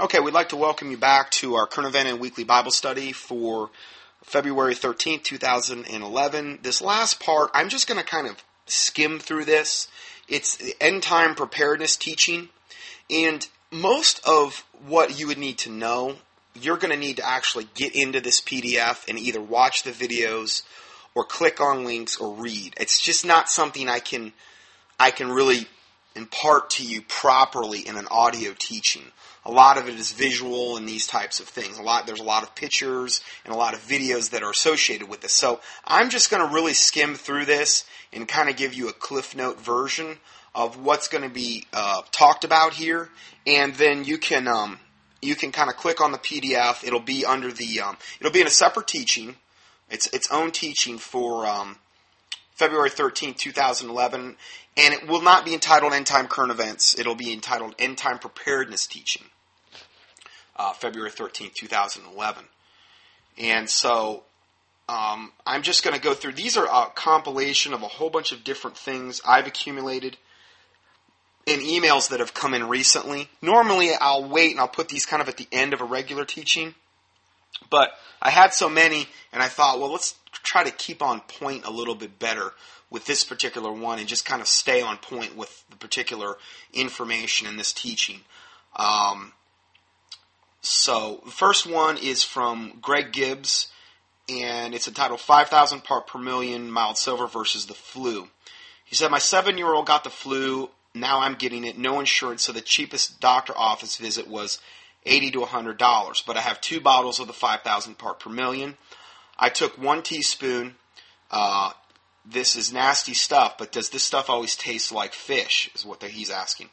Okay, we'd like to welcome you back to our current event and weekly Bible study for February 13th, 2011. This last part, I'm just going to kind of skim through this. It's the end time preparedness teaching. And most of what you would need to know, you're going to need to actually get into this PDF and either watch the videos or click on links or read. It's just not something I can I can really impart to you properly in an audio teaching. A lot of it is visual and these types of things. A lot there's a lot of pictures and a lot of videos that are associated with this. So I'm just going to really skim through this and kind of give you a cliff note version of what's going to be uh, talked about here, and then you can um, you can kind of click on the PDF. It'll be under the um, it'll be in a separate teaching. It's its own teaching for um, February 13, 2011, and it will not be entitled End Time Current Events. It'll be entitled End Time Preparedness Teaching, uh, February 13, 2011. And so um, I'm just going to go through. These are a compilation of a whole bunch of different things I've accumulated in emails that have come in recently. Normally, I'll wait and I'll put these kind of at the end of a regular teaching. But I had so many, and I thought, well, let's try to keep on point a little bit better with this particular one and just kind of stay on point with the particular information in this teaching. Um, so, the first one is from Greg Gibbs, and it's entitled 5,000 part per million mild silver versus the flu. He said, My seven year old got the flu now I'm getting it, no insurance, so the cheapest doctor office visit was 80 to $100. But I have two bottles of the 5,000 part per million. I took one teaspoon. Uh, this is nasty stuff, but does this stuff always taste like fish? Is what he's asking.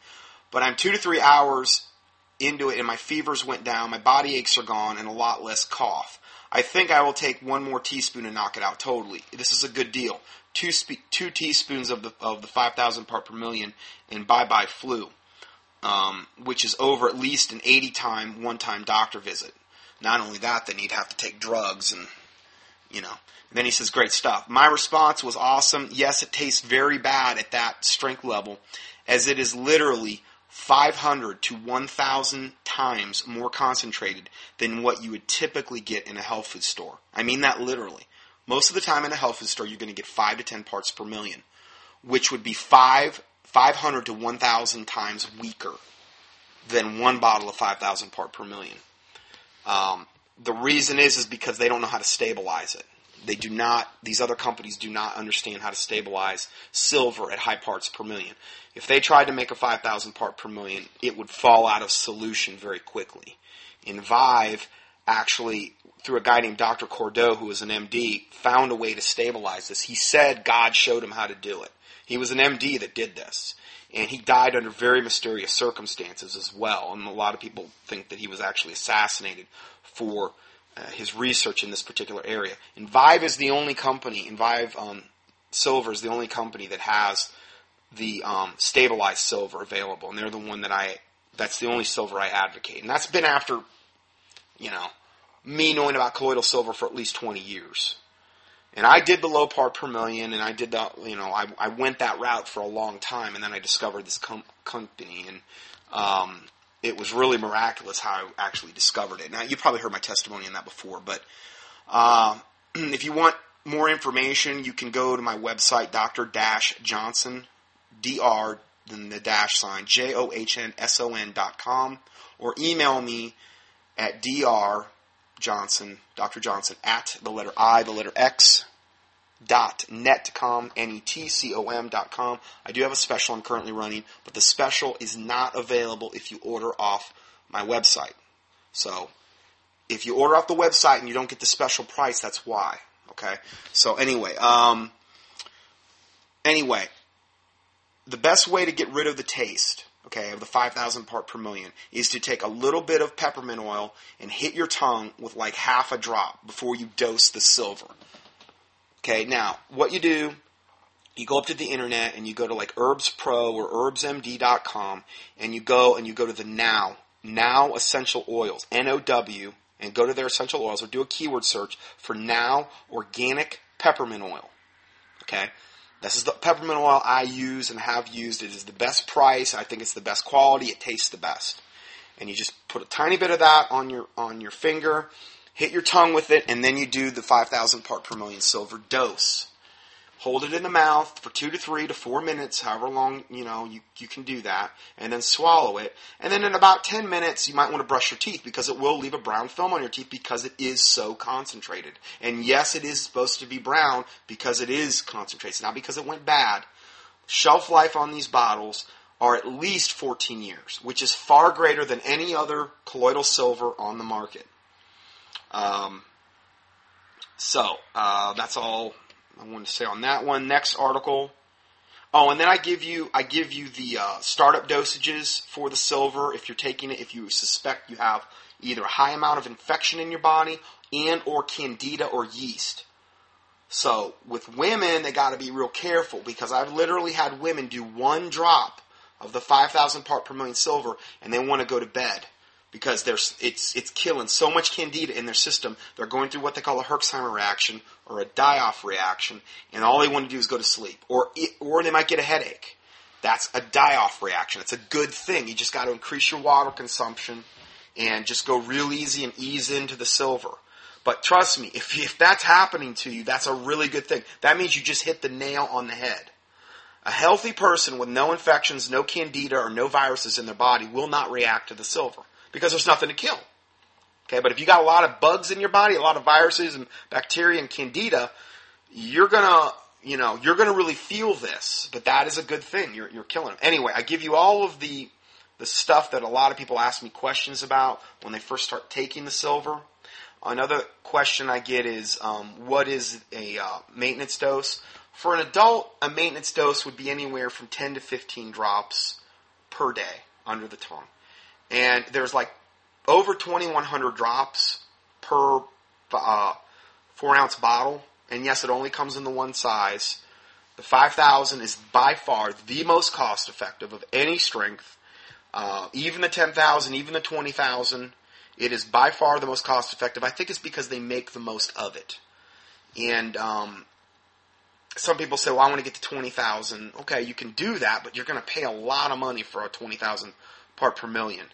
But I'm two to three hours into it, and my fevers went down, my body aches are gone, and a lot less cough. I think I will take one more teaspoon and knock it out totally. This is a good deal two, spe- two teaspoons of the, of the 5,000 part per million and bye bye flu, um, which is over at least an 80 time, one time doctor visit. Not only that, then he'd have to take drugs and, you know. And then he says, great stuff. My response was awesome. Yes, it tastes very bad at that strength level, as it is literally 500 to 1,000 times more concentrated than what you would typically get in a health food store. I mean that literally. Most of the time in a health food store, you're going to get 5 to 10 parts per million, which would be 5, 500 to 1,000 times weaker than one bottle of 5,000 part per million. Um, the reason is is because they don't know how to stabilize it. They do not; these other companies do not understand how to stabilize silver at high parts per million. If they tried to make a 5,000 part per million, it would fall out of solution very quickly. In Vive, actually through a guy named Dr. Cordeaux, who was an MD, found a way to stabilize this. He said God showed him how to do it. He was an MD that did this. And he died under very mysterious circumstances as well. And a lot of people think that he was actually assassinated for uh, his research in this particular area. And Vive is the only company, and Vive um, Silver is the only company that has the um, stabilized silver available. And they're the one that I, that's the only silver I advocate. And that's been after, you know, me knowing about colloidal silver for at least 20 years. And I did the low part per million, and I did the, you know, I, I went that route for a long time, and then I discovered this com- company, and um, it was really miraculous how I actually discovered it. Now, you probably heard my testimony on that before, but uh, if you want more information, you can go to my website, Dr. Johnson, D-R, then the dash sign, J-O-H-N-S-O-N dot com, or email me at dr Johnson, Dr. Johnson, at the letter I, the letter X, dot netcom, N-E-T-C-O-M dot com. I do have a special I'm currently running, but the special is not available if you order off my website. So, if you order off the website and you don't get the special price, that's why. Okay? So anyway, um, anyway, the best way to get rid of the taste okay, of the 5,000 part per million, is to take a little bit of peppermint oil and hit your tongue with like half a drop before you dose the silver. Okay, now, what you do, you go up to the internet and you go to like Herbs Pro or herbsmd.com and you go and you go to the Now, Now Essential Oils, N O W, and go to their essential oils or do a keyword search for Now Organic Peppermint Oil. Okay? This is the peppermint oil I use and have used. It is the best price. I think it's the best quality. It tastes the best. and you just put a tiny bit of that on your on your finger, hit your tongue with it, and then you do the 5,000 part per million silver dose. Hold it in the mouth for two to three to four minutes, however long you know you, you can do that, and then swallow it. And then in about 10 minutes, you might want to brush your teeth because it will leave a brown film on your teeth because it is so concentrated. And yes, it is supposed to be brown because it is concentrated, not because it went bad. Shelf life on these bottles are at least 14 years, which is far greater than any other colloidal silver on the market. Um, so uh, that's all I want to say on that one. Next article. Oh, and then I give you I give you the uh, startup dosages for the silver if you're taking it if you suspect you have either a high amount of infection in your body and or candida or yeast. So with women, they got to be real careful because I've literally had women do one drop of the 5,000 part per million silver and they want to go to bed because there's it's it's killing so much candida in their system. They're going through what they call a Herxheimer reaction or a die-off reaction, and all they want to do is go to sleep, or or they might get a headache. That's a die-off reaction. It's a good thing. You just got to increase your water consumption and just go real easy and ease into the silver. But trust me, if if that's happening to you, that's a really good thing. That means you just hit the nail on the head. A healthy person with no infections, no candida, or no viruses in their body will not react to the silver because there's nothing to kill. Okay, but if you got a lot of bugs in your body, a lot of viruses and bacteria and candida, you're gonna, you know, you're gonna really feel this. But that is a good thing. You're, you're killing them. Anyway, I give you all of the the stuff that a lot of people ask me questions about when they first start taking the silver. Another question I get is, um, what is a uh, maintenance dose? For an adult, a maintenance dose would be anywhere from 10 to 15 drops per day under the tongue and there's like over 2,100 drops per uh, four ounce bottle. And yes, it only comes in the one size. The 5,000 is by far the most cost effective of any strength. Uh, even the 10,000, even the 20,000, it is by far the most cost effective. I think it's because they make the most of it. And um, some people say, well, I want to get to 20,000. Okay, you can do that, but you're going to pay a lot of money for a 20,000 part per million.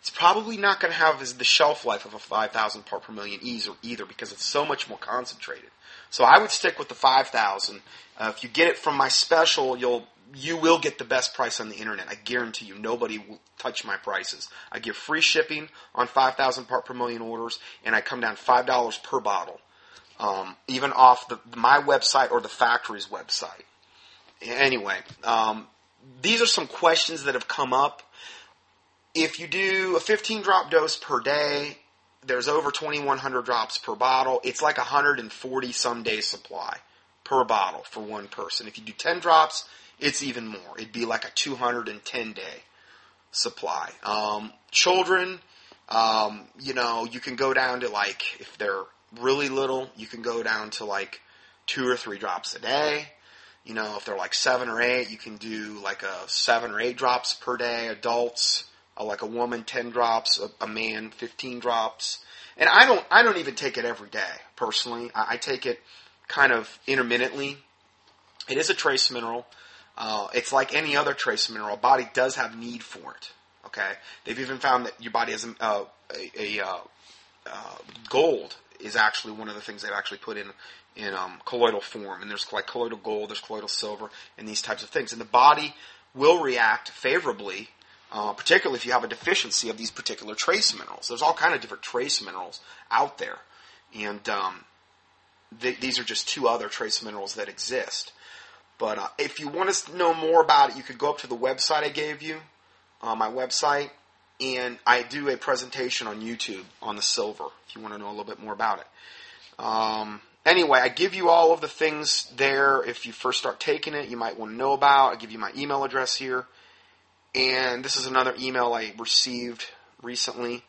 It's probably not going to have the shelf life of a 5,000 part per million either because it's so much more concentrated. So I would stick with the 5,000. Uh, if you get it from my special, you'll you will get the best price on the internet. I guarantee you. Nobody will touch my prices. I give free shipping on 5,000 part per million orders, and I come down five dollars per bottle, um, even off the, my website or the factory's website. Anyway, um, these are some questions that have come up if you do a 15 drop dose per day, there's over 2,100 drops per bottle. It's like 140 some day supply per bottle for one person. If you do 10 drops, it's even more. It'd be like a 210 day supply. Um, children, um, you know, you can go down to like, if they're really little, you can go down to like two or three drops a day. You know, if they're like seven or eight, you can do like a seven or eight drops per day. Adults, like a woman 10 drops, a, a, man 15 drops. And I don't, I don't even take it every day, personally. I, I take it kind of intermittently. It is a trace mineral. Uh, it's like any other trace mineral. A body does have need for it. Okay, they've even found that your body has uh, a, a uh, uh, gold is actually one of the things they've actually put in in um, colloidal form. And there's like colloidal gold, there's colloidal silver, and these types of things. And the body will react favorably uh, particularly if you have a deficiency of these particular trace minerals. There's all kind of different trace minerals out there, and um, th- these are just two other trace minerals that exist. But uh, if you want to know more about it, you could go up to the website I gave you, uh, my website, and I do a presentation on YouTube on the silver. If you want to know a little bit more about it. Um, anyway, I give you all of the things there. If you first start taking it, you might want to know about. I give you my email address here. And this is another email I received recently. It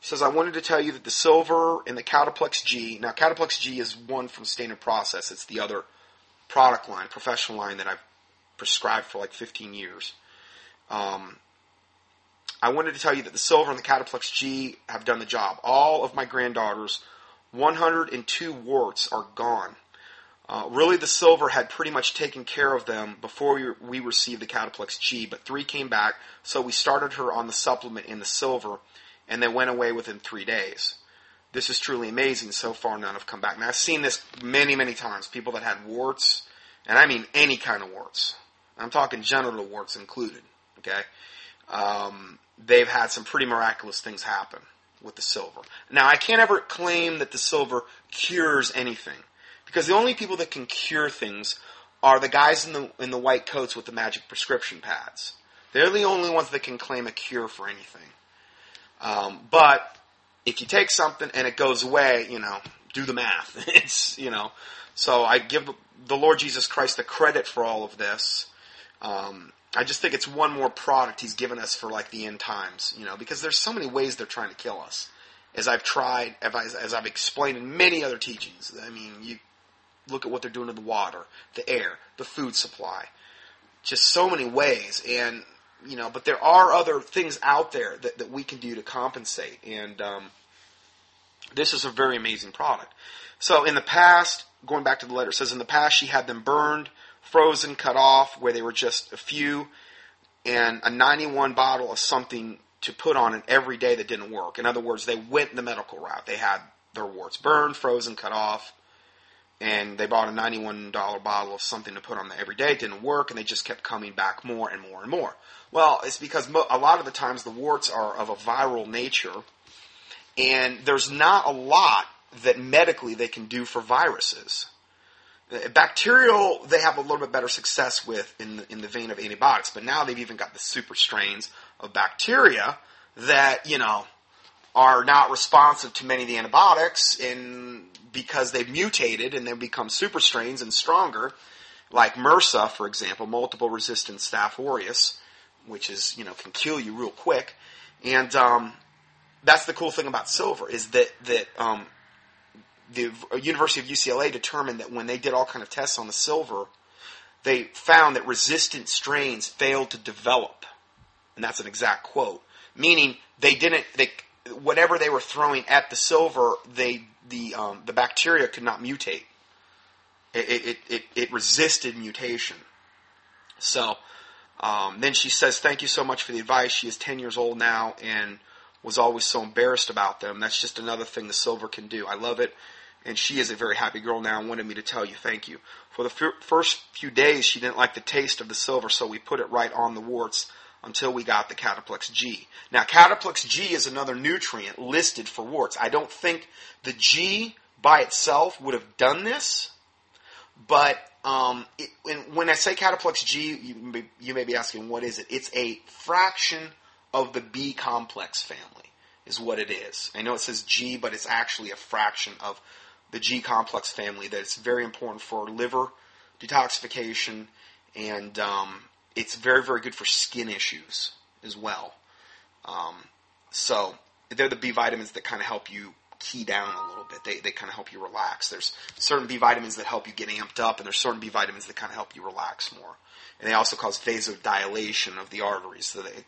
says, I wanted to tell you that the silver and the Cataplex G, now Cataplex G is one from Standard Process. It's the other product line, professional line that I've prescribed for like 15 years. Um, I wanted to tell you that the silver and the Cataplex G have done the job. All of my granddaughters, 102 warts are gone. Uh, really, the silver had pretty much taken care of them before we, we received the Cataplex G, but three came back, so we started her on the supplement in the silver, and they went away within three days. This is truly amazing. So far, none have come back. Now, I've seen this many, many times. People that had warts, and I mean any kind of warts. I'm talking genital warts included. Okay, um, they've had some pretty miraculous things happen with the silver. Now, I can't ever claim that the silver cures anything because the only people that can cure things are the guys in the in the white coats with the magic prescription pads. They're the only ones that can claim a cure for anything. Um, but if you take something and it goes away, you know, do the math. it's you know, so I give the Lord Jesus Christ the credit for all of this. Um, I just think it's one more product He's given us for like the end times, you know, because there's so many ways they're trying to kill us. As I've tried, as I've explained in many other teachings, I mean, you look at what they're doing to the water, the air, the food supply, just so many ways, and you know, but there are other things out there that, that we can do to compensate, and um, this is a very amazing product. So in the past, going back to the letter, it says in the past she had them burned frozen, cut off, where they were just a few, and a 91 bottle of something to put on it every day that didn't work. In other words, they went the medical route. They had their warts burned, frozen, cut off, and they bought a $91 bottle of something to put on there every day. It didn't work, and they just kept coming back more and more and more. Well, it's because a lot of the times the warts are of a viral nature, and there's not a lot that medically they can do for viruses. Bacterial, they have a little bit better success with in the, in the vein of antibiotics, but now they've even got the super strains of bacteria that, you know, are not responsive to many of the antibiotics and because they've mutated and they've become super strains and stronger, like MRSA, for example, multiple resistant Staph aureus, which is, you know, can kill you real quick. And um, that's the cool thing about silver is that, that um, the University of UCLA determined that when they did all kind of tests on the silver, they found that resistant strains failed to develop, and that's an exact quote. Meaning they didn't they whatever they were throwing at the silver, they the um, the bacteria could not mutate. It it, it, it resisted mutation. So um, then she says, "Thank you so much for the advice." She is ten years old now and was always so embarrassed about them. That's just another thing the silver can do. I love it and she is a very happy girl now and wanted me to tell you thank you. For the f- first few days, she didn't like the taste of the silver, so we put it right on the warts until we got the Cataplex G. Now, Cataplex G is another nutrient listed for warts. I don't think the G by itself would have done this, but um, it, when I say Cataplex G, you may, you may be asking, what is it? It's a fraction of the B complex family, is what it is. I know it says G, but it's actually a fraction of the G complex family that's very important for liver detoxification, and um, it's very, very good for skin issues as well. Um, so they're the B vitamins that kind of help you key down a little bit. They, they kind of help you relax. There's certain B vitamins that help you get amped up, and there's certain B vitamins that kind of help you relax more. And they also cause vasodilation of the arteries, so that it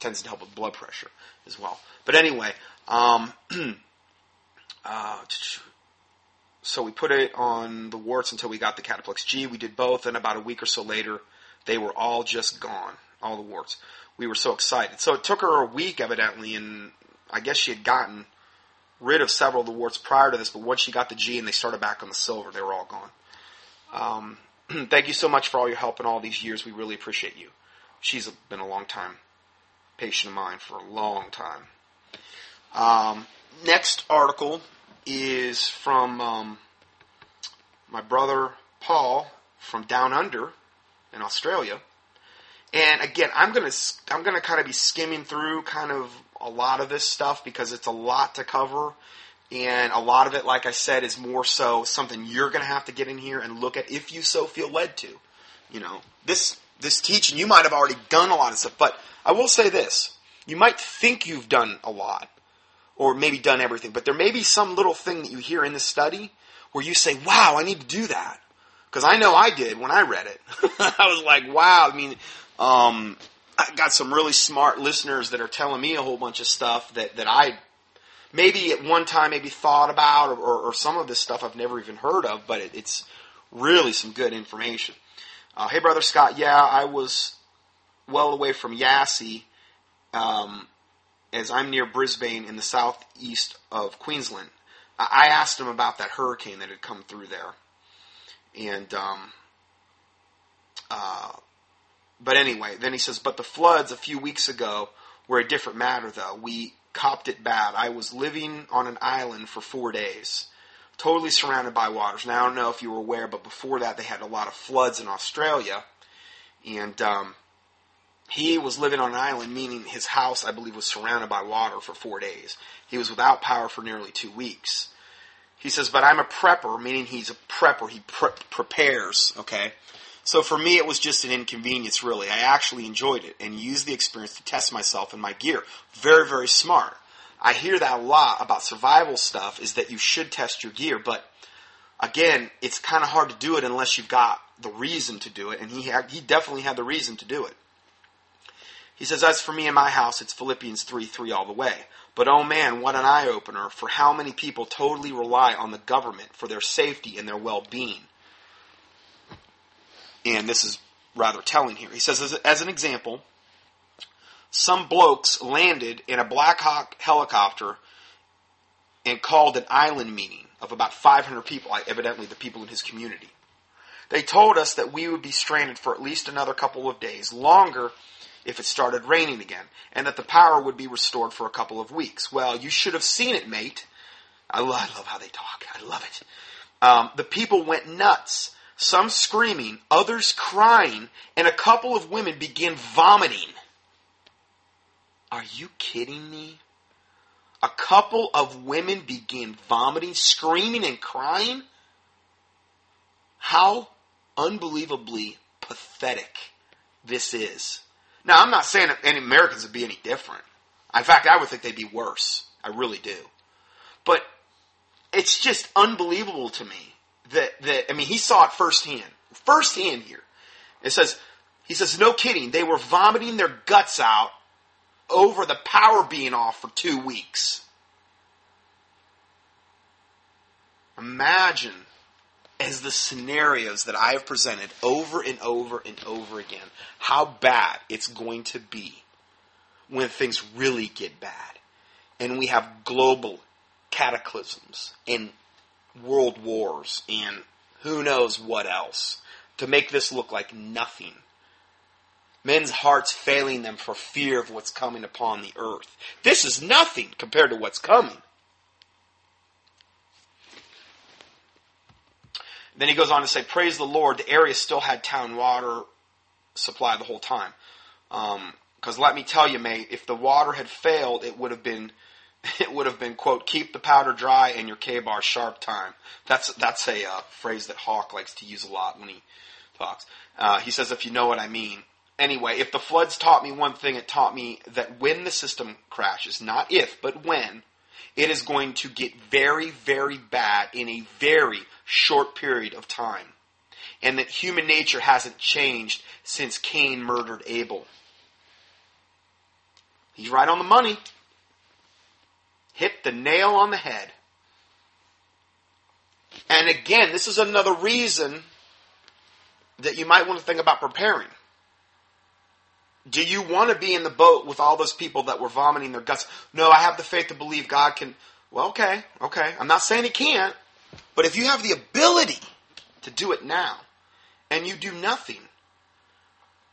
tends to help with blood pressure as well. But anyway, um, uh, so we put it on the warts until we got the Cataplex G. We did both, and about a week or so later, they were all just gone, all the warts. We were so excited. So it took her a week, evidently, and I guess she had gotten rid of several of the warts prior to this, but once she got the G and they started back on the silver, they were all gone. Um, thank you so much for all your help in all these years. We really appreciate you. She's been a long time patient of mine for a long time. Um, next article is from um, my brother Paul from down under in Australia. And again, I'm gonna I'm gonna kind of be skimming through kind of a lot of this stuff because it's a lot to cover, and a lot of it, like I said, is more so something you're gonna have to get in here and look at if you so feel led to. You know, this this teaching you might have already done a lot of stuff, but I will say this: you might think you've done a lot, or maybe done everything. But there may be some little thing that you hear in the study where you say, wow, I need to do that. Because I know I did when I read it. I was like, wow. I mean, um, I got some really smart listeners that are telling me a whole bunch of stuff that, that I maybe at one time maybe thought about, or, or, or some of this stuff I've never even heard of, but it, it's really some good information. Uh, hey, brother Scott. Yeah, I was well away from Yasi, um, as I'm near Brisbane in the southeast of Queensland. I asked him about that hurricane that had come through there, and um, uh, but anyway, then he says, but the floods a few weeks ago were a different matter, though. We copped it bad. I was living on an island for four days, totally surrounded by waters. Now, I don't know if you were aware, but before that, they had a lot of floods in Australia, and um, he was living on an island, meaning his house, I believe, was surrounded by water for four days. He was without power for nearly two weeks. He says, but I'm a prepper, meaning he's a prepper. He pre- prepares, okay? So for me, it was just an inconvenience, really. I actually enjoyed it and used the experience to test myself and my gear. Very, very smart. I hear that a lot about survival stuff is that you should test your gear, but again, it's kind of hard to do it unless you've got the reason to do it, and he had, he definitely had the reason to do it. He says, As for me and my house, it's Philippians 3 3 all the way. But oh man, what an eye opener for how many people totally rely on the government for their safety and their well being. And this is rather telling here. He says, as, as an example, some blokes landed in a Black Hawk helicopter and called an island meeting of about 500 people, evidently the people in his community. They told us that we would be stranded for at least another couple of days, longer if it started raining again, and that the power would be restored for a couple of weeks. Well, you should have seen it, mate. I love, I love how they talk. I love it. Um, the people went nuts some screaming, others crying, and a couple of women began vomiting. Are you kidding me? A couple of women began vomiting, screaming, and crying? How unbelievably pathetic this is. Now, I'm not saying any Americans would be any different. In fact, I would think they'd be worse. I really do. But it's just unbelievable to me that, that, I mean, he saw it firsthand. Firsthand here. It says, he says, no kidding, they were vomiting their guts out over the power being off for two weeks. Imagine as the scenarios that I have presented over and over and over again, how bad it's going to be when things really get bad. And we have global cataclysms and world wars and who knows what else to make this look like nothing. Men's hearts failing them for fear of what's coming upon the earth. This is nothing compared to what's coming. Then he goes on to say, Praise the Lord, the area still had town water supply the whole time. Because um, let me tell you, mate, if the water had failed, it would have been it would have been quote keep the powder dry and your Ka-Bar sharp time. That's that's a uh, phrase that Hawk likes to use a lot when he talks. Uh, he says, if you know what I mean. Anyway, if the floods taught me one thing, it taught me that when the system crashes, not if, but when, it is going to get very, very bad in a very short period of time. And that human nature hasn't changed since Cain murdered Abel. He's right on the money hit the nail on the head. And again, this is another reason that you might want to think about preparing. Do you want to be in the boat with all those people that were vomiting their guts? No, I have the faith to believe God can. Well, okay, okay. I'm not saying He can't, but if you have the ability to do it now and you do nothing,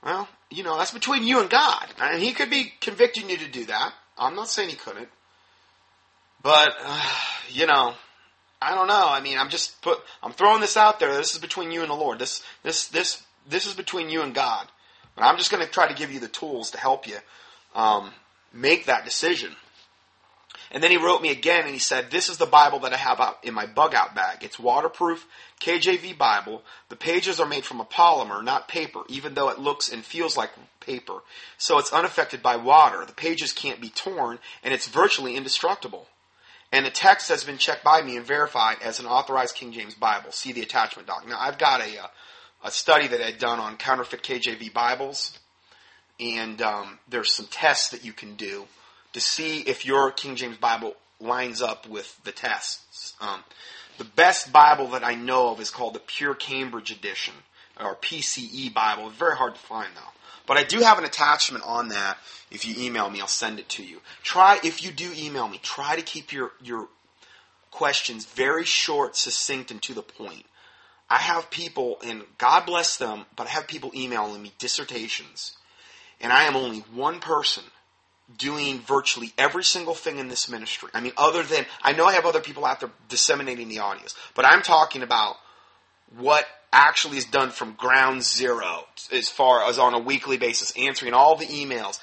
well, you know, that's between you and God. And He could be convicting you to do that. I'm not saying He couldn't. But uh, you know, I don't know. I mean, I'm just put. I'm throwing this out there. This is between you and the Lord. This this this this is between you and God. But I'm just going to try to give you the tools to help you um, make that decision. And then he wrote me again and he said, This is the Bible that I have out in my bug out bag. It's waterproof, KJV Bible. The pages are made from a polymer, not paper, even though it looks and feels like paper. So it's unaffected by water. The pages can't be torn and it's virtually indestructible. And the text has been checked by me and verified as an authorized King James Bible. See the attachment doc. Now, I've got a, uh, a study that I'd done on counterfeit KJV Bibles, and um, there's some tests that you can do to see if your King James Bible lines up with the tests. Um, the best Bible that I know of is called the Pure Cambridge Edition, or PCE Bible. Very hard to find though. But I do have an attachment on that. If you email me, I'll send it to you. Try, if you do email me, try to keep your, your questions very short, succinct, and to the point. I have people, and God bless them, but I have people emailing me dissertations, and I am only one person doing virtually every single thing in this ministry. I mean, other than, I know I have other people out there disseminating the audience, but I'm talking about what actually is done from ground zero as far as on a weekly basis, answering all the emails,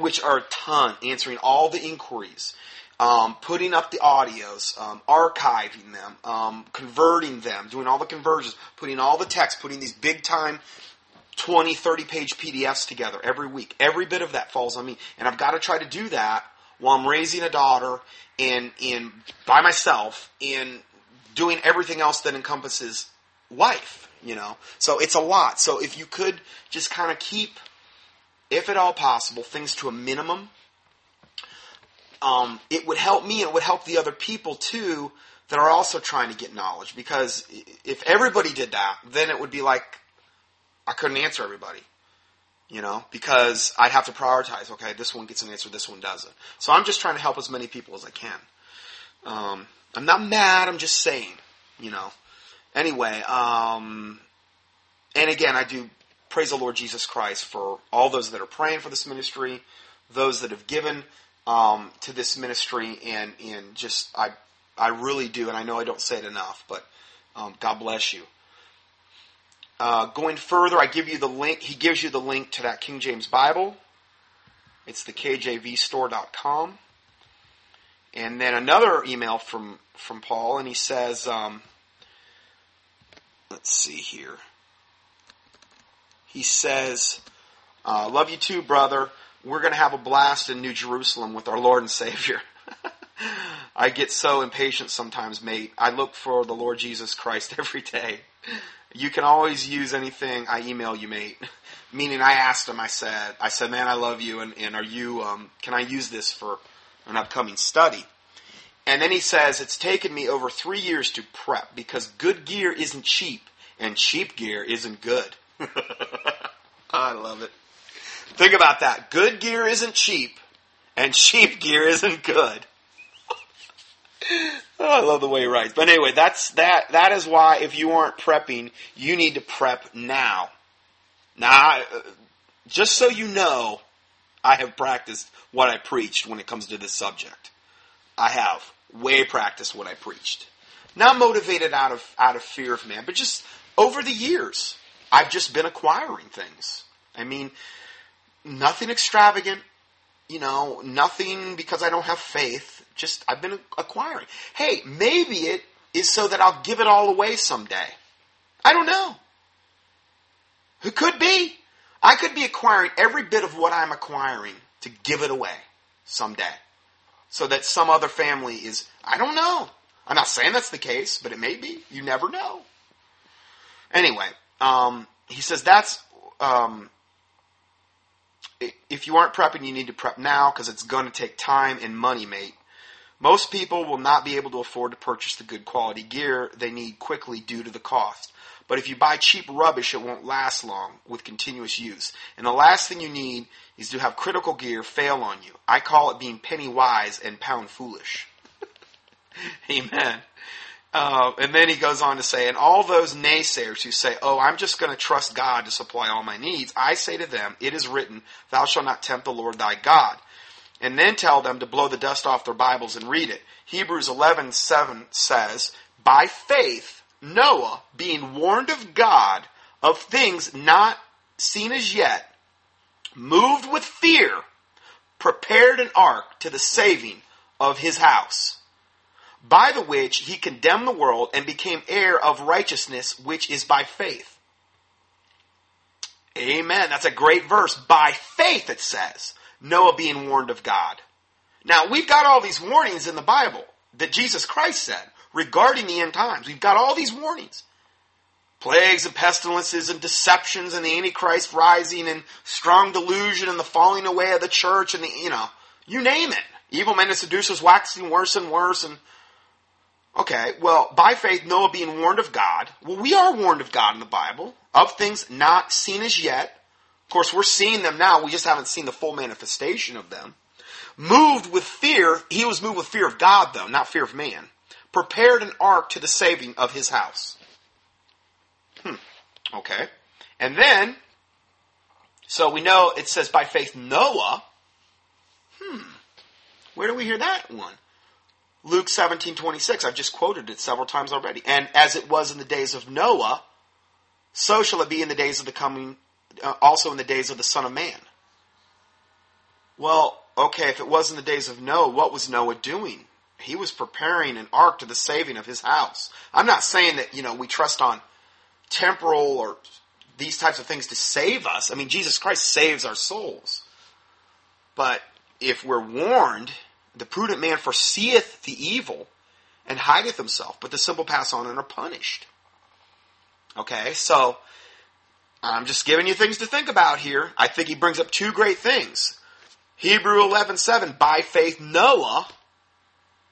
which are a ton, answering all the inquiries, um, putting up the audios, um, archiving them, um, converting them, doing all the conversions, putting all the text, putting these big time 20, 30 page PDFs together every week. Every bit of that falls on me. And I've got to try to do that while I'm raising a daughter and, and by myself and doing everything else that encompasses life, you know. So it's a lot. So if you could just kind of keep, if at all possible, things to a minimum, um, it would help me and it would help the other people too that are also trying to get knowledge. Because if everybody did that, then it would be like I couldn't answer everybody. You know, because I'd have to prioritize. Okay, this one gets an answer, this one doesn't. So I'm just trying to help as many people as I can. Um, I'm not mad. I'm just saying. You know. Anyway, um, and again, I do praise the Lord Jesus Christ for all those that are praying for this ministry, those that have given um, to this ministry, and and just I I really do, and I know I don't say it enough, but um, God bless you. Uh, going further, I give you the link. He gives you the link to that King James Bible. It's the KJVstore.com. And then another email from from Paul, and he says, um, let's see here. He says, uh, "Love you too, brother. We're going to have a blast in New Jerusalem with our Lord and Savior." I get so impatient sometimes, mate. I look for the Lord Jesus Christ every day. You can always use anything I email you, mate. Meaning, I asked him. I said, "I said, man, I love you, and, and are you? Um, can I use this for an upcoming study?" And then he says, "It's taken me over three years to prep because good gear isn't cheap, and cheap gear isn't good." I love it. Think about that. Good gear isn't cheap, and cheap gear isn't good. oh, I love the way he writes. But anyway, that's that. That is why if you aren't prepping, you need to prep now. Now, uh, just so you know, I have practiced what I preached when it comes to this subject. I have way practiced what I preached. Not motivated out of out of fear of man, but just over the years, I've just been acquiring things. I mean, nothing extravagant, you know, nothing because I don't have faith. Just I've been acquiring. Hey, maybe it is so that I'll give it all away someday. I don't know. It could be. I could be acquiring every bit of what I'm acquiring to give it away someday. So that some other family is, I don't know. I'm not saying that's the case, but it may be. You never know. Anyway, um, he says that's um, if you aren't prepping, you need to prep now because it's going to take time and money, mate. Most people will not be able to afford to purchase the good quality gear they need quickly due to the cost. But if you buy cheap rubbish, it won't last long with continuous use. And the last thing you need is to have critical gear fail on you. I call it being penny wise and pound foolish. Amen. Uh, and then he goes on to say, and all those naysayers who say, oh, I'm just going to trust God to supply all my needs, I say to them, it is written, thou shalt not tempt the Lord thy God. And then tell them to blow the dust off their Bibles and read it. Hebrews 11:7 says, by faith, Noah, being warned of God of things not seen as yet, moved with fear, prepared an ark to the saving of his house by the which he condemned the world and became heir of righteousness, which is by faith. Amen. That's a great verse. By faith, it says. Noah being warned of God. Now, we've got all these warnings in the Bible that Jesus Christ said regarding the end times. We've got all these warnings. Plagues and pestilences and deceptions and the Antichrist rising and strong delusion and the falling away of the church and the, you know, you name it. Evil men and seducers waxing worse and worse. And okay, well, by faith, Noah being warned of God. Well, we are warned of God in the Bible of things not seen as yet. Of course, we're seeing them now. We just haven't seen the full manifestation of them. Moved with fear, he was moved with fear of God, though, not fear of man. Prepared an ark to the saving of his house. Hmm. Okay. And then, so we know it says by faith Noah. Hmm. Where do we hear that one? Luke 17, 26. I've just quoted it several times already. And as it was in the days of Noah, so shall it be in the days of the coming, uh, also in the days of the Son of Man. Well, okay, if it was in the days of Noah, what was Noah doing? He was preparing an ark to the saving of his house. I'm not saying that, you know, we trust on temporal or these types of things to save us. I mean, Jesus Christ saves our souls. But if we're warned, the prudent man foreseeth the evil and hideth himself, but the simple pass on and are punished. Okay, so I'm just giving you things to think about here. I think he brings up two great things. Hebrew 11:7 by faith Noah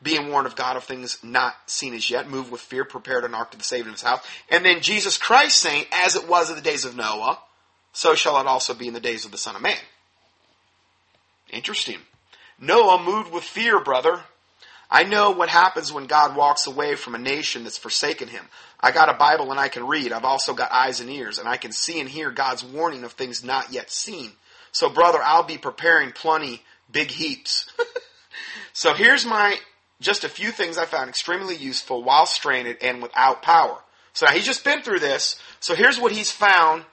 being warned of God of things not seen as yet, moved with fear, prepared an ark to the saving of his house. And then Jesus Christ saying, as it was in the days of Noah, so shall it also be in the days of the Son of Man. Interesting. Noah moved with fear, brother. I know what happens when God walks away from a nation that's forsaken him. I got a Bible and I can read. I've also got eyes and ears, and I can see and hear God's warning of things not yet seen. So, brother, I'll be preparing plenty big heaps. so here's my just a few things I found extremely useful while stranded and without power. So now he's just been through this. So here's what he's found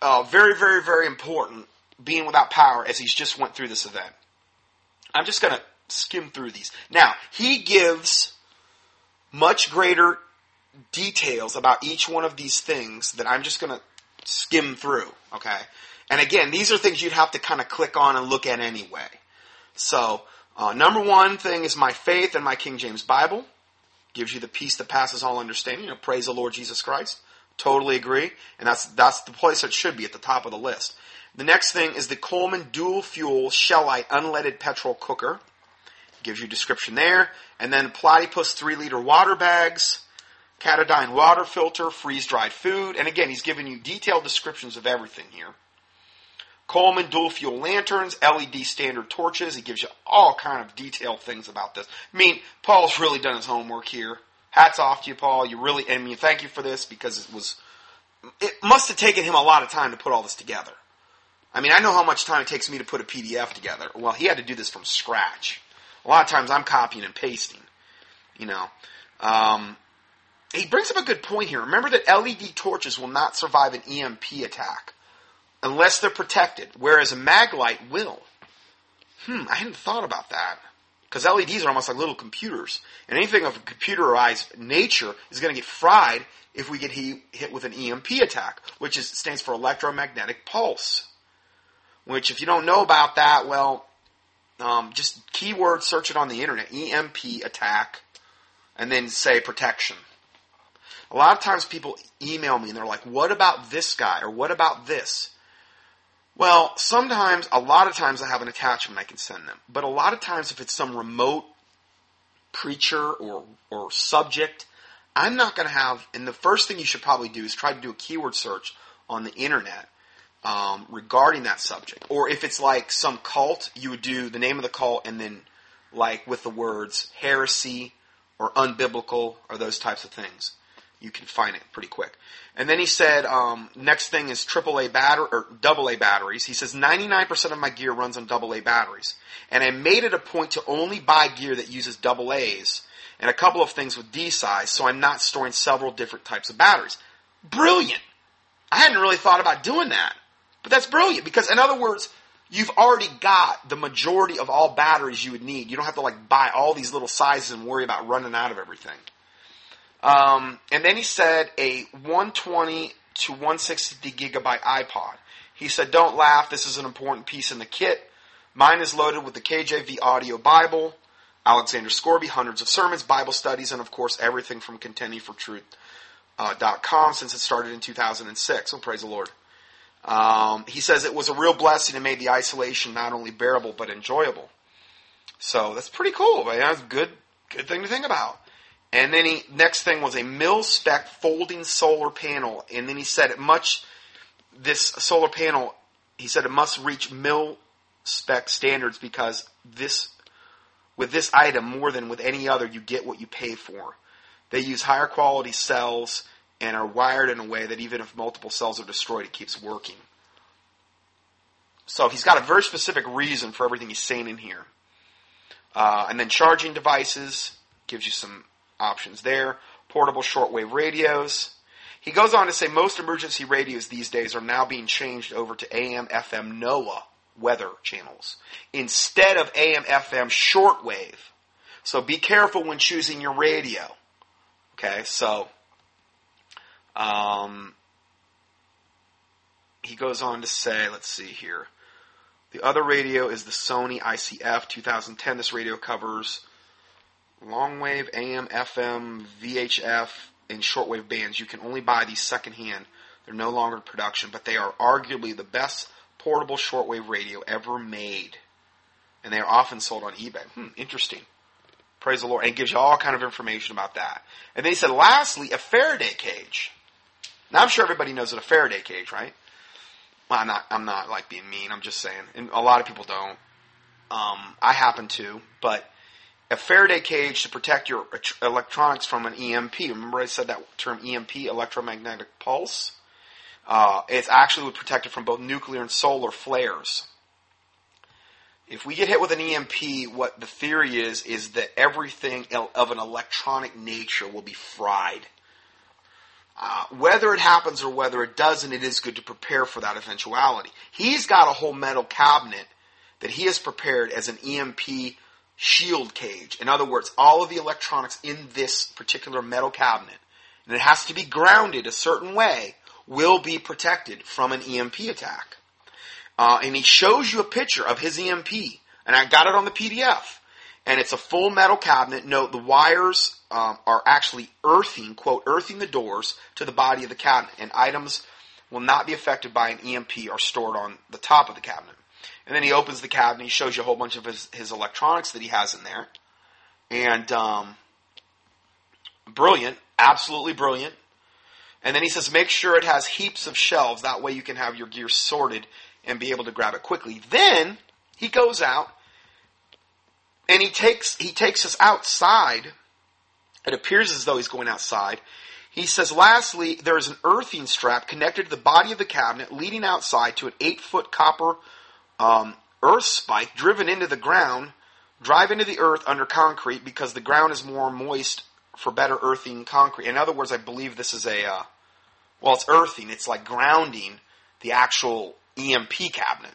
uh, very, very, very important being without power as he's just went through this event. I'm just going to skim through these. Now, he gives much greater details about each one of these things that I'm just going to skim through, okay? And again, these are things you'd have to kind of click on and look at anyway. So, uh, number one thing is my faith and my King James Bible. Gives you the peace that passes all understanding. You know, praise the Lord Jesus Christ. Totally agree. And that's, that's the place it should be at the top of the list. The next thing is the Coleman dual fuel Shellite unleaded petrol cooker. Gives you a description there. And then Platypus 3 liter water bags, Katadyn water filter, freeze dried food. And again, he's giving you detailed descriptions of everything here. Coleman dual fuel lanterns, LED standard torches. He gives you all kind of detailed things about this. I mean, Paul's really done his homework here. Hats off to you, Paul. You really, I mean, thank you for this because it was, it must have taken him a lot of time to put all this together. I mean, I know how much time it takes me to put a PDF together. Well, he had to do this from scratch. A lot of times I'm copying and pasting, you know. Um, he brings up a good point here. Remember that LED torches will not survive an EMP attack unless they're protected, whereas a mag light will. Hmm, I hadn't thought about that. Because LEDs are almost like little computers. And anything of a computerized nature is going to get fried if we get hit with an EMP attack, which is, stands for electromagnetic pulse. Which, if you don't know about that, well, um, just keyword search it on the internet EMP attack, and then say protection. A lot of times people email me and they're like, what about this guy? Or what about this? Well, sometimes, a lot of times I have an attachment I can send them. But a lot of times if it's some remote preacher or, or subject, I'm not going to have, and the first thing you should probably do is try to do a keyword search on the internet um, regarding that subject. Or if it's like some cult, you would do the name of the cult and then like with the words heresy or unbiblical or those types of things you can find it pretty quick. And then he said, um, next thing is AAA battery or AA batteries. He says 99% of my gear runs on AA batteries, and I made it a point to only buy gear that uses AA's and a couple of things with D size, so I'm not storing several different types of batteries. Brilliant. I hadn't really thought about doing that, but that's brilliant because, in other words, you've already got the majority of all batteries you would need. You don't have to like buy all these little sizes and worry about running out of everything. Um, and then he said a 120 to 160 gigabyte iPod. He said, Don't laugh, this is an important piece in the kit. Mine is loaded with the KJV Audio Bible, Alexander Scourby, hundreds of sermons, Bible studies, and of course everything from contendingfortruth.com uh, since it started in 2006. So praise the Lord. Um, he says it was a real blessing and made the isolation not only bearable but enjoyable. So that's pretty cool. That's a good good thing to think about. And then he next thing was a mil spec folding solar panel, and then he said it much this solar panel. He said it must reach mil spec standards because this with this item more than with any other you get what you pay for. They use higher quality cells and are wired in a way that even if multiple cells are destroyed, it keeps working. So he's got a very specific reason for everything he's saying in here. Uh, and then charging devices gives you some options there. Portable shortwave radios. He goes on to say most emergency radios these days are now being changed over to AM, FM, NOAA weather channels instead of AM, FM shortwave. So be careful when choosing your radio. Okay, so um, he goes on to say, let's see here. The other radio is the Sony ICF 2010. This radio covers long wave, AM, FM, VHF, and shortwave bands. You can only buy these secondhand. They're no longer in production, but they are arguably the best portable shortwave radio ever made. And they are often sold on eBay. Hmm, interesting. Praise the Lord. And gives you all kind of information about that. And they said, lastly, a Faraday cage. Now I'm sure everybody knows what a Faraday cage, right? Well, I'm not. I'm not like being mean. I'm just saying, and a lot of people don't. Um, I happen to, but a Faraday cage to protect your electronics from an EMP. Remember I said that term EMP, electromagnetic pulse? Uh, it's actually would protect it from both nuclear and solar flares. If we get hit with an EMP, what the theory is, is that everything of an electronic nature will be fried. Uh, whether it happens or whether it doesn't, it is good to prepare for that eventuality. He's got a whole metal cabinet that he has prepared as an EMP shield cage. In other words, all of the electronics in this particular metal cabinet, and it has to be grounded a certain way, will be protected from an EMP attack. Uh, and he shows you a picture of his EMP, and I got it on the PDF. And it's a full metal cabinet. Note the wires um, are actually earthing, quote, earthing the doors to the body of the cabinet, and items will not be affected by an EMP are stored on the top of the cabinet. And then he opens the cabinet. He shows you a whole bunch of his, his electronics that he has in there. And um, brilliant, absolutely brilliant. And then he says, make sure it has heaps of shelves. That way you can have your gear sorted and be able to grab it quickly. Then he goes out and he takes he takes us outside. It appears as though he's going outside. He says, lastly, there is an earthing strap connected to the body of the cabinet leading outside to an eight foot copper um, earth spike driven into the ground, drive into the earth under concrete because the ground is more moist for better earthing concrete. In other words, I believe this is a, uh, well, it's earthing. It's like grounding the actual EMP cabinet,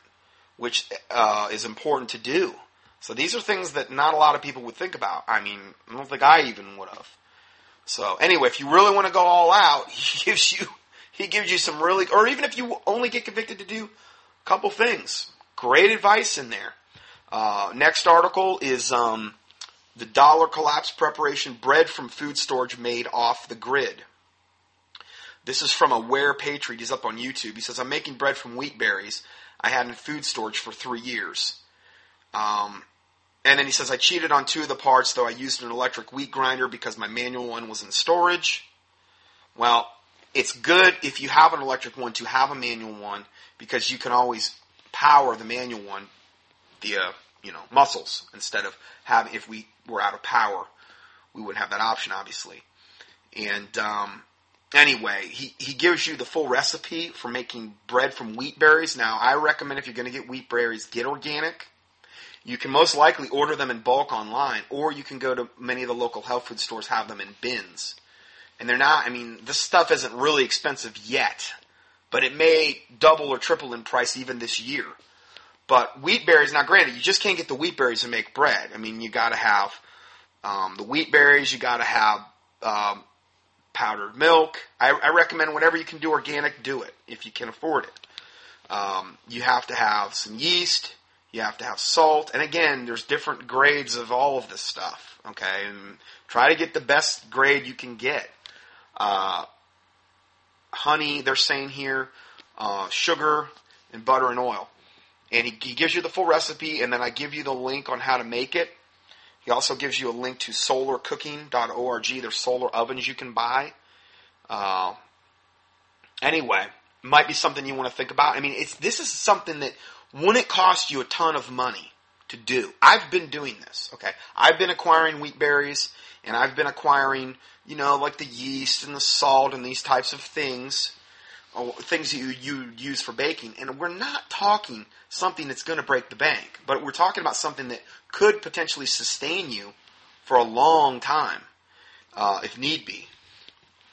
which uh, is important to do. So these are things that not a lot of people would think about. I mean, I don't think I even would have. So anyway, if you really want to go all out, he gives you he gives you some really, or even if you only get convicted to do a couple things, Great advice in there. Uh, next article is um, the dollar collapse preparation bread from food storage made off the grid. This is from a Aware Patriot. He's up on YouTube. He says, I'm making bread from wheat berries I had in food storage for three years. Um, and then he says, I cheated on two of the parts, though I used an electric wheat grinder because my manual one was in storage. Well, it's good if you have an electric one to have a manual one because you can always power the manual one via you know muscles. Instead of having if we were out of power we wouldn't have that option obviously. And um, anyway he, he gives you the full recipe for making bread from wheat berries. Now i recommend if you're going to get wheat berries get organic. You can most likely order them in bulk online or you can go to many of the local health food stores have them in bins. And they're not i mean this stuff isn't really expensive yet but it may double or triple in price even this year. But wheat berries, now granted, you just can't get the wheat berries to make bread. I mean, you got to have um, the wheat berries, you got to have um, powdered milk. I, I, recommend whatever you can do organic, do it if you can afford it. Um, you have to have some yeast, you have to have salt, and again, there's different grades of all of this stuff. Okay, and try to get the best grade you can get. Uh, honey, they're saying here, uh, sugar, and butter and oil. and he, he gives you the full recipe, and then I give you the link on how to make it. He also gives you a link to solarcooking.org. There's solar ovens you can buy. Uh, anyway, might be something you want to think about. I mean, it's this is something that wouldn't cost you a ton of money to do. I've been doing this. Okay, I've been acquiring wheat berries, and I've been acquiring, you know, like the yeast and the salt and these types of things, things you you use for baking. And we're not talking something that's going to break the bank, but we're talking about something that could potentially sustain you for a long time, uh, if need be.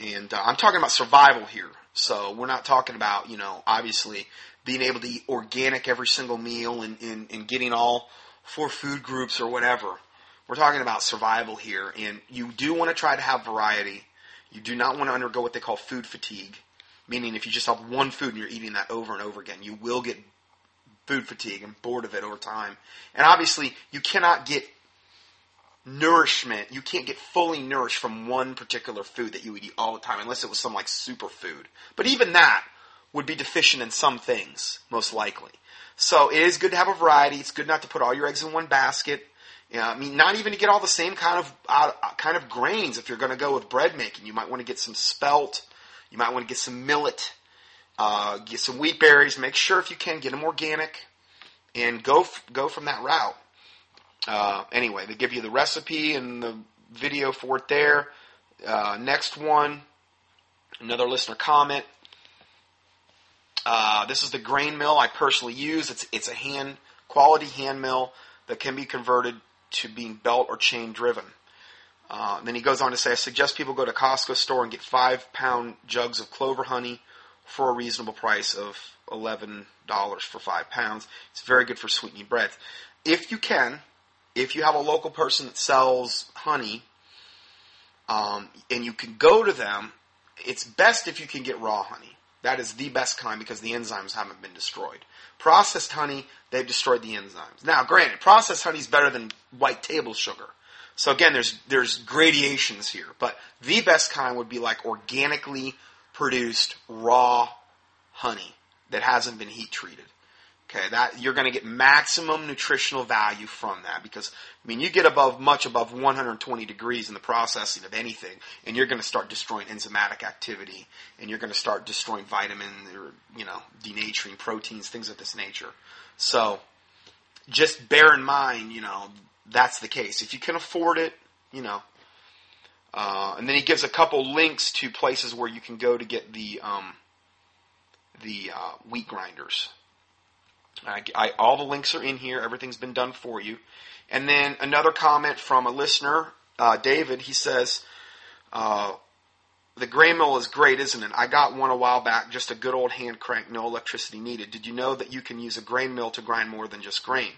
And uh, I'm talking about survival here. So we're not talking about, you know, obviously being able to eat organic every single meal and, and, and getting all four food groups or whatever. We're talking about survival here. And you do want to try to have variety. You do not want to undergo what they call food fatigue, meaning if you just have one food and you're eating that over and over again, you will get food fatigue and bored of it over time. And obviously, you cannot get nourishment. You can't get fully nourished from one particular food that you would eat all the time, unless it was some like superfood. But even that would be deficient in some things, most likely. So it is good to have a variety. It's good not to put all your eggs in one basket. Know, I mean, not even to get all the same kind of uh, kind of grains. If you're going to go with bread making, you might want to get some spelt. You might want to get some millet. Uh, get some wheat berries. Make sure if you can get them organic, and go f- go from that route. Uh, anyway, they give you the recipe and the video for it there. Uh, next one, another listener comment. Uh, this is the grain mill I personally use. It's it's a hand quality hand mill that can be converted to being belt or chain driven. Uh, then he goes on to say, I suggest people go to Costco store and get five pound jugs of clover honey for a reasonable price of eleven dollars for five pounds. It's very good for sweetening breads. If you can, if you have a local person that sells honey, um, and you can go to them, it's best if you can get raw honey. That is the best kind because the enzymes haven't been destroyed. Processed honey, they've destroyed the enzymes. Now, granted, processed honey is better than white table sugar. So again, there's there's gradations here, but the best kind would be like organically produced raw honey that hasn't been heat treated. Okay, that you're going to get maximum nutritional value from that because I mean you get above much above 120 degrees in the processing of anything, and you're going to start destroying enzymatic activity, and you're going to start destroying vitamin or you know denaturing proteins, things of this nature. So just bear in mind, you know, that's the case. If you can afford it, you know. Uh, and then he gives a couple links to places where you can go to get the um, the uh, wheat grinders. I, I, all the links are in here. Everything's been done for you. And then another comment from a listener, uh, David. He says, uh, "The grain mill is great, isn't it? I got one a while back, just a good old hand crank, no electricity needed. Did you know that you can use a grain mill to grind more than just grain?"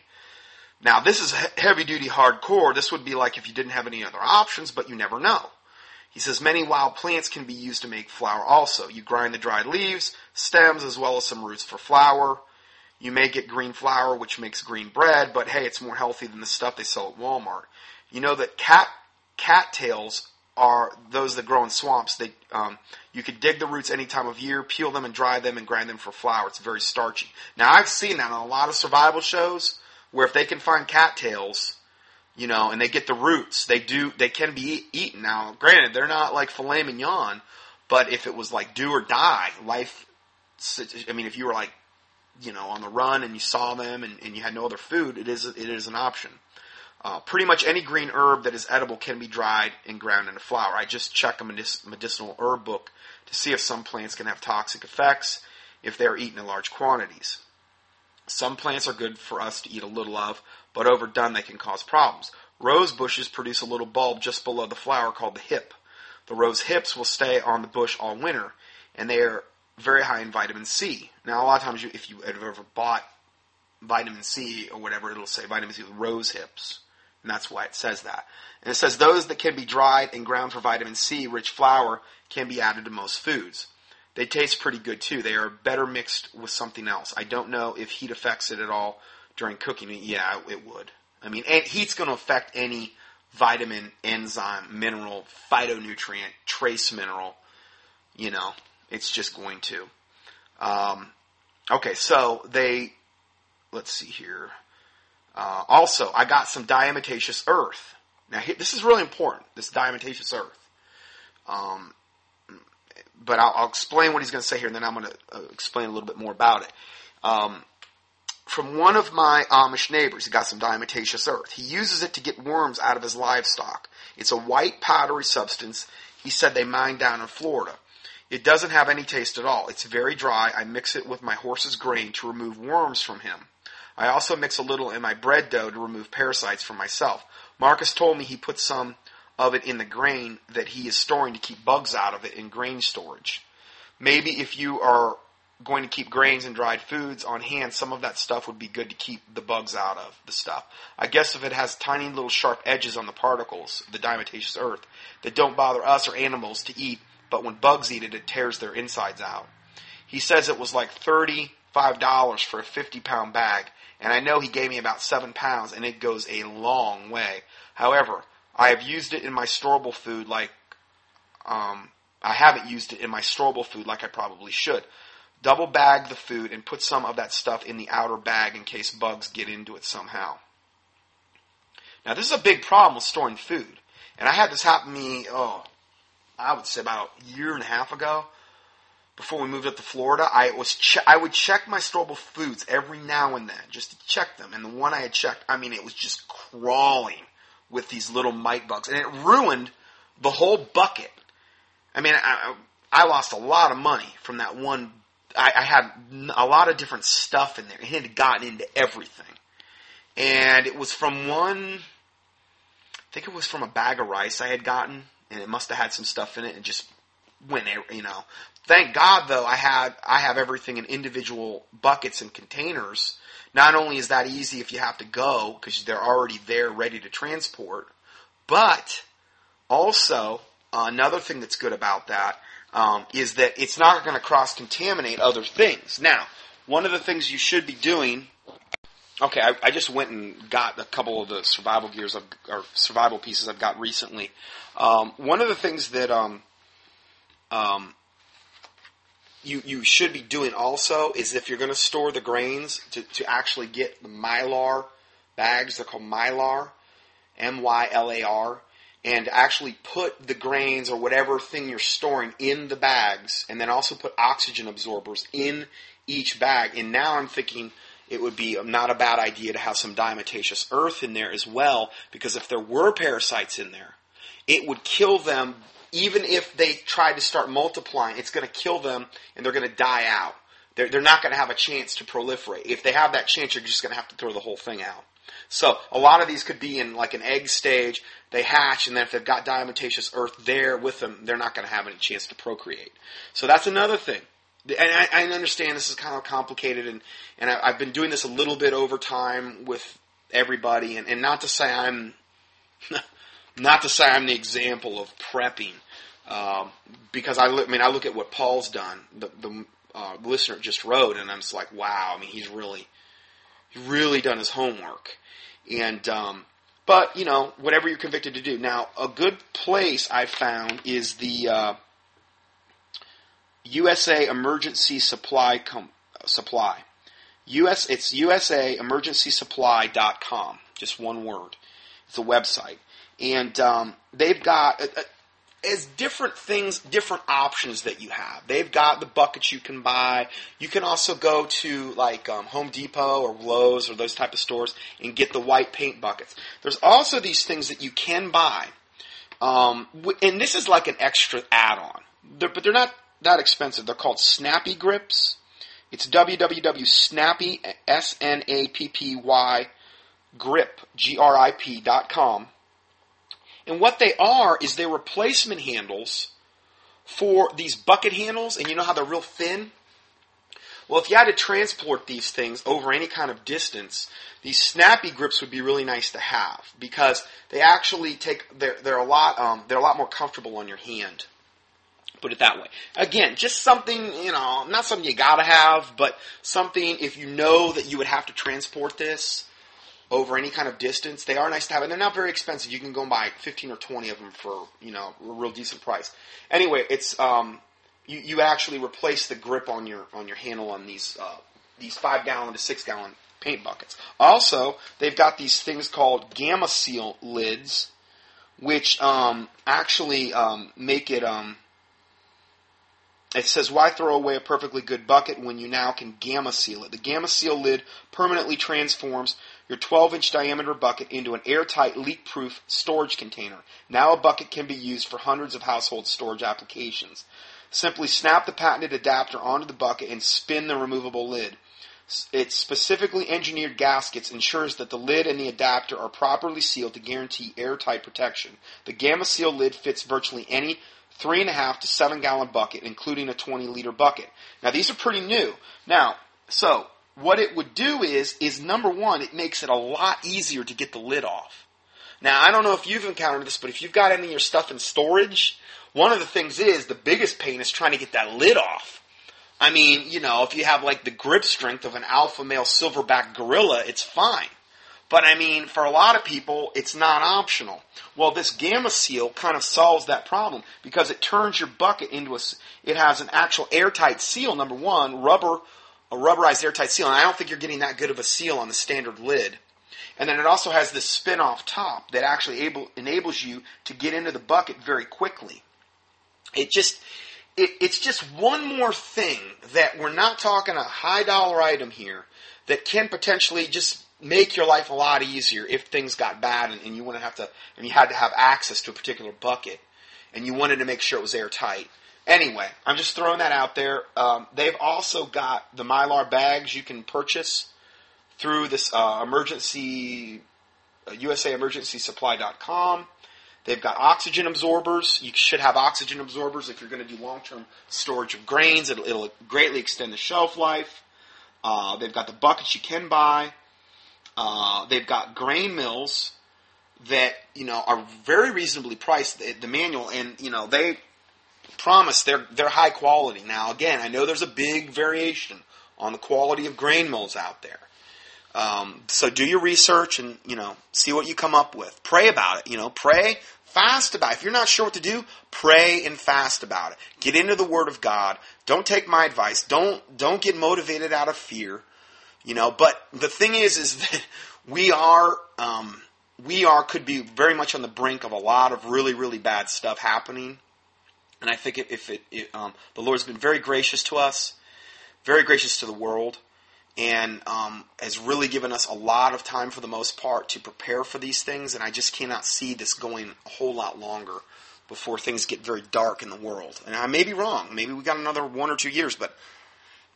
Now, this is heavy duty hardcore. This would be like if you didn't have any other options, but you never know. He says many wild plants can be used to make flour also. You grind the dried leaves, stems, as well as some roots for flour. You may get green flour, which makes green bread, but hey, it's more healthy than the stuff they sell at Walmart. You know that cat cattails are those that grow in swamps. They um, you could dig the roots any time of year, peel them and dry them, and grind them for flour. It's very starchy. Now I've seen that on a lot of survival shows where if they can find cattails, you know, and they get the roots, they do they can be eaten. Now, granted, they're not like filet mignon, but if it was like do or die, life. I mean, if you were like you know, on the run and you saw them and, and you had no other food, it is, it is an option. Uh, pretty much any green herb that is edible can be dried and ground into flour. I just check a medicinal herb book to see if some plants can have toxic effects if they are eaten in large quantities. Some plants are good for us to eat a little of, but overdone they can cause problems. Rose bushes produce a little bulb just below the flower called the hip. The rose hips will stay on the bush all winter, and they are very high in vitamin C. Now, a lot of times, you, if you have ever bought vitamin C or whatever, it'll say vitamin C with rose hips. And that's why it says that. And it says those that can be dried and ground for vitamin C rich flour can be added to most foods. They taste pretty good too. They are better mixed with something else. I don't know if heat affects it at all during cooking. Yeah, it would. I mean, heat's going to affect any vitamin, enzyme, mineral, phytonutrient, trace mineral, you know, it's just going to. Um, okay, so they let's see here. Uh, also, I got some diatomaceous earth. Now, this is really important. This diatomaceous earth. Um, but I'll, I'll, explain what he's going to say here, and then I'm going to uh, explain a little bit more about it. Um, from one of my Amish neighbors, he got some diatomaceous earth. He uses it to get worms out of his livestock. It's a white powdery substance. He said they mine down in Florida. It doesn't have any taste at all. It's very dry. I mix it with my horse's grain to remove worms from him. I also mix a little in my bread dough to remove parasites from myself. Marcus told me he put some of it in the grain that he is storing to keep bugs out of it in grain storage. Maybe if you are going to keep grains and dried foods on hand, some of that stuff would be good to keep the bugs out of the stuff. I guess if it has tiny little sharp edges on the particles, the diatomaceous earth, that don't bother us or animals to eat, but when bugs eat it, it tears their insides out. He says it was like $35 for a 50 pound bag, and I know he gave me about 7 pounds, and it goes a long way. However, I have used it in my storable food like, um, I haven't used it in my storable food like I probably should. Double bag the food and put some of that stuff in the outer bag in case bugs get into it somehow. Now, this is a big problem with storing food. And I had this happen to me, oh, I would say about a year and a half ago. Before we moved up to Florida, I was che- I would check my storable foods every now and then just to check them. And the one I had checked, I mean, it was just crawling with these little mite bugs, and it ruined the whole bucket. I mean, I, I lost a lot of money from that one I, I had a lot of different stuff in there. It had gotten into everything. And it was from one, I think it was from a bag of rice I had gotten, and it must have had some stuff in it and just went, you know. Thank God though, I had, I have everything in individual buckets and containers. Not only is that easy if you have to go, because they're already there ready to transport, but also, uh, another thing that's good about that um, is that it's not going to cross contaminate other things. Now, one of the things you should be doing. Okay, I, I, just went and got a couple of the survival gears I've, or survival pieces I've got recently. Um, one of the things that um, um, you you should be doing also is if you're going to store the grains to, to actually get the mylar bags. They're called mylar, M Y L A R and actually put the grains or whatever thing you're storing in the bags and then also put oxygen absorbers in each bag. And now I'm thinking it would be not a bad idea to have some diatomaceous earth in there as well because if there were parasites in there, it would kill them even if they tried to start multiplying. It's going to kill them and they're going to die out. They're, they're not going to have a chance to proliferate. If they have that chance, you're just going to have to throw the whole thing out. So a lot of these could be in like an egg stage. They hatch, and then if they've got diatomaceous earth there with them, they're not going to have any chance to procreate. So that's another thing. And I, I understand this is kind of complicated, and and I, have been doing this a little bit over time with everybody, and, and not to say I'm not to say I'm the example of prepping, um, because I, I mean I look at what Paul's done. The, the uh, listener just wrote, and I'm just like, wow. I mean, he's really really done his homework. And, um, but, you know, whatever you're convicted to do. Now, a good place I found is the uh, USA Emergency Supply Com- Supply. US, it's USAEmergencySupply.com. Just one word. It's a website. And um, they've got, uh, uh as different things, different options that you have. They've got the buckets you can buy. You can also go to like um, Home Depot or Lowe's or those type of stores and get the white paint buckets. There's also these things that you can buy, um, and this is like an extra add-on. They're, but they're not that expensive. They're called Snappy Grips. It's www.snappy s n a p p y grip g r i p dot com and what they are is they're replacement handles for these bucket handles, and you know how they're real thin? Well, if you had to transport these things over any kind of distance, these snappy grips would be really nice to have because they actually take they're they're a lot um, they're a lot more comfortable on your hand. Put it that way. Again, just something you know, not something you gotta have, but something if you know that you would have to transport this, over any kind of distance. They are nice to have, and they're not very expensive. You can go and buy 15 or 20 of them for, you know, a real decent price. Anyway, it's, um, you, you actually replace the grip on your, on your handle on these, uh, these five gallon to six gallon paint buckets. Also, they've got these things called Gamma Seal lids, which um, actually um, make it. Um, it says, why throw away a perfectly good bucket when you now can gamma seal it? The gamma seal lid permanently transforms your 12 inch diameter bucket into an airtight, leak proof storage container. Now a bucket can be used for hundreds of household storage applications. Simply snap the patented adapter onto the bucket and spin the removable lid. Its specifically engineered gaskets ensures that the lid and the adapter are properly sealed to guarantee airtight protection. The Gamma Seal lid fits virtually any three and a half to seven gallon bucket, including a 20 liter bucket. Now these are pretty new. Now, so what it would do is, is number one, it makes it a lot easier to get the lid off. Now, I don't know if you've encountered this, but if you've got any of your stuff in storage, one of the things is the biggest pain is trying to get that lid off. I mean, you know, if you have like the grip strength of an alpha male silverback gorilla, it's fine. But I mean, for a lot of people, it's not optional. Well, this Gamma Seal kind of solves that problem because it turns your bucket into a, it has an actual airtight seal, number one, rubber, a rubberized airtight seal, and I don't think you're getting that good of a seal on the standard lid. And then it also has this spin-off top that actually able, enables you to get into the bucket very quickly. It just, it, it's just one more thing that we're not talking a high dollar item here that can potentially just make your life a lot easier if things got bad and, and you wouldn't have to, and you had to have access to a particular bucket, and you wanted to make sure it was airtight. Anyway, I'm just throwing that out there. Um, they've also got the mylar bags you can purchase through this uh, emergency uh, USAEmergencySupply.com. They've got oxygen absorbers. You should have oxygen absorbers if you're going to do long-term storage of grains. It'll, it'll greatly extend the shelf life. Uh, they've got the buckets you can buy. Uh, they've got grain mills that you know are very reasonably priced. The, the, manual, and you know they promise they're they're high quality. Now, again, I know there's a big variation on the quality of grain mills out there. Um, so do your research and you know see what you come up with. Pray about it. You know, pray, fast about it. If you're not sure what to do, pray and fast about it. Get into the Word of God. Don't take my advice. Don't don't get motivated out of fear. You know, but the thing is, is that we are, um, we are, could be very much on the brink of a lot of really, really bad stuff happening. And I think if it, it um, the Lord's been very gracious to us, very gracious to the world, and um, has really given us a lot of time for the most part to prepare for these things. And I just cannot see this going a whole lot longer before things get very dark in the world. And I may be wrong. Maybe we got another one or two years, but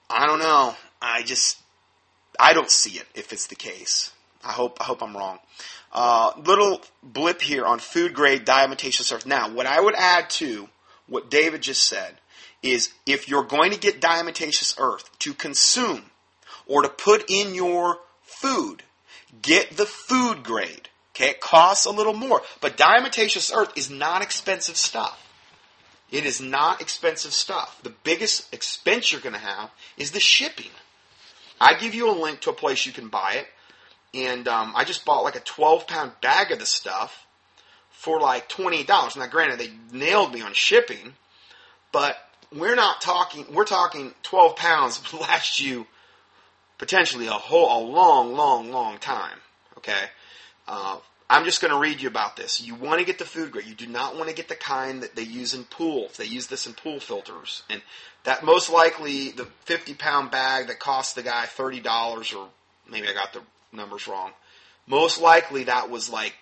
I don't know. I just I don't see it if it's the case. I hope I hope I'm wrong. Uh, little blip here on food grade diatomaceous earth. Now, what I would add to what David just said is if you're going to get diatomaceous earth to consume or to put in your food, get the food grade. Okay, it costs a little more, but diatomaceous earth is not expensive stuff. It is not expensive stuff. The biggest expense you're going to have is the shipping. I give you a link to a place you can buy it, and um, I just bought like a 12 pound bag of the stuff for like twenty dollars. Now, granted, they nailed me on shipping, but we're not talking, we're talking 12 pounds last you potentially a whole, a long, long, long time. Okay? Uh, I'm just going to read you about this. You want to get the food grade. You do not want to get the kind that they use in pools. They use this in pool filters. And that most likely the 50 pound bag that cost the guy $30 or maybe I got the numbers wrong. Most likely that was like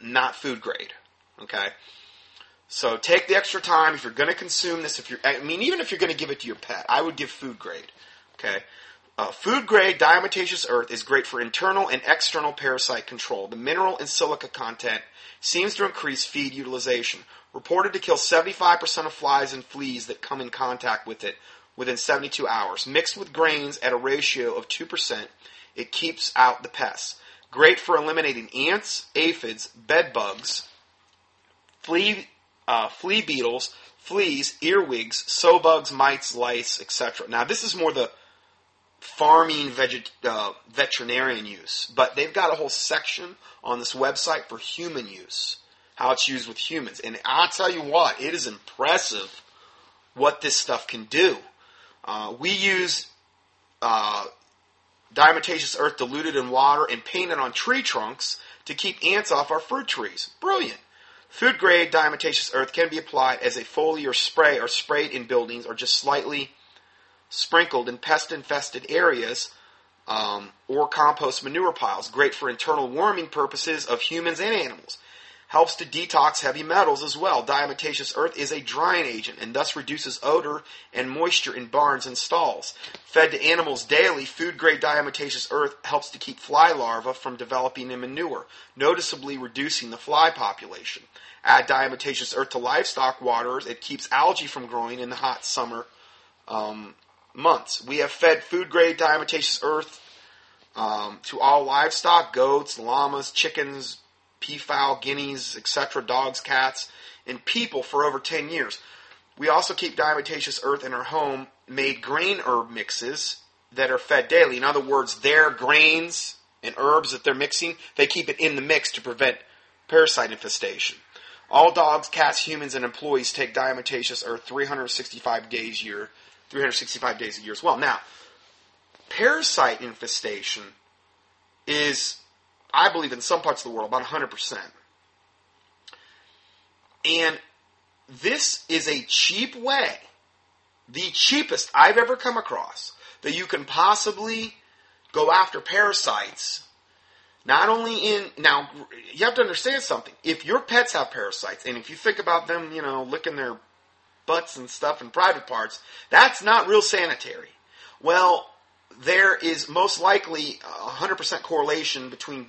not food grade. Okay. So take the extra time if you're going to consume this. If you're, I mean, even if you're going to give it to your pet, I would give food grade. Okay. Uh, food grade diatomaceous earth is great for internal and external parasite control. The mineral and silica content seems to increase feed utilization reported to kill 75% of flies and fleas that come in contact with it within 72 hours. Mixed with grains at a ratio of 2%, it keeps out the pests. Great for eliminating ants, aphids, bed bugs, flea, uh, flea beetles, fleas, earwigs, sow bugs, mites, lice, etc. Now, this is more the farming veget, uh, veterinarian use, but they've got a whole section on this website for human use how it's used with humans. And I'll tell you what, it is impressive what this stuff can do. Uh, we use uh, diatomaceous earth diluted in water and painted on tree trunks to keep ants off our fruit trees. Brilliant. Food grade diatomaceous earth can be applied as a foliar spray or sprayed in buildings or just slightly sprinkled in pest infested areas um, or compost manure piles. Great for internal warming purposes of humans and animals. Helps to detox heavy metals as well. Diatomaceous earth is a drying agent and thus reduces odor and moisture in barns and stalls. Fed to animals daily, food grade diatomaceous earth helps to keep fly larvae from developing in manure, noticeably reducing the fly population. Add diatomaceous earth to livestock waters, it keeps algae from growing in the hot summer um, months. We have fed food grade diatomaceous earth um, to all livestock, goats, llamas, chickens, peafowl, guineas, etc., dogs, cats, and people for over 10 years. We also keep diatomaceous earth in our home made grain herb mixes that are fed daily. In other words, their grains and herbs that they're mixing, they keep it in the mix to prevent parasite infestation. All dogs, cats, humans, and employees take diatomaceous earth 365 days year, 365 days a year as well. Now, parasite infestation is I believe in some parts of the world, about 100%. And this is a cheap way, the cheapest I've ever come across, that you can possibly go after parasites. Not only in, now, you have to understand something. If your pets have parasites, and if you think about them, you know, licking their butts and stuff and private parts, that's not real sanitary. Well, there is most likely a 100% correlation between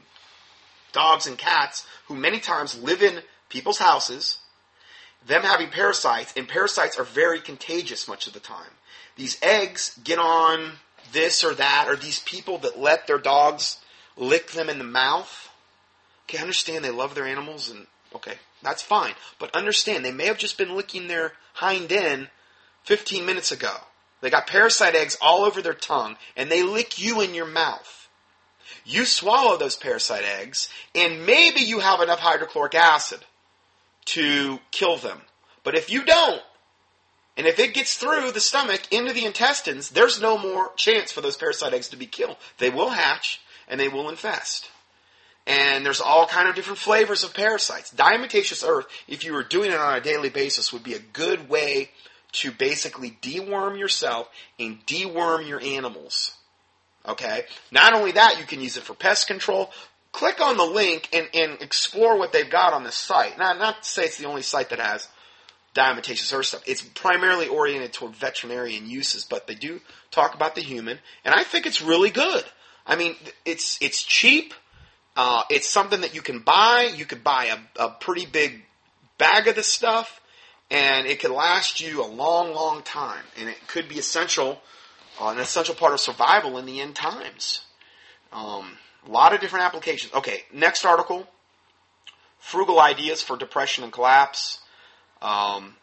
dogs and cats who many times live in people's houses, them having parasites, and parasites are very contagious much of the time. These eggs get on this or that, or these people that let their dogs lick them in the mouth. Okay, understand they love their animals, and okay, that's fine. But understand they may have just been licking their hind end 15 minutes ago. They got parasite eggs all over their tongue, and they lick you in your mouth. You swallow those parasite eggs, and maybe you have enough hydrochloric acid to kill them. But if you don't, and if it gets through the stomach into the intestines, there's no more chance for those parasite eggs to be killed. They will hatch and they will infest. And there's all kind of different flavors of parasites. Diatomaceous earth, if you were doing it on a daily basis, would be a good way to basically deworm yourself and deworm your animals. Okay? Not only that, you can use it for pest control. Click on the link and, and explore what they've got on this site. Now, not to say it's the only site that has diatomaceous earth stuff. It's primarily oriented toward veterinarian uses, but they do talk about the human, and I think it's really good. I mean, it's it's cheap. Uh, it's something that you can buy. You could buy a, a pretty big bag of this stuff, and it could last you a long, long time. And it could be essential uh, an essential part of survival in the end times. Um, a lot of different applications. Okay, next article frugal ideas for depression and collapse. Um,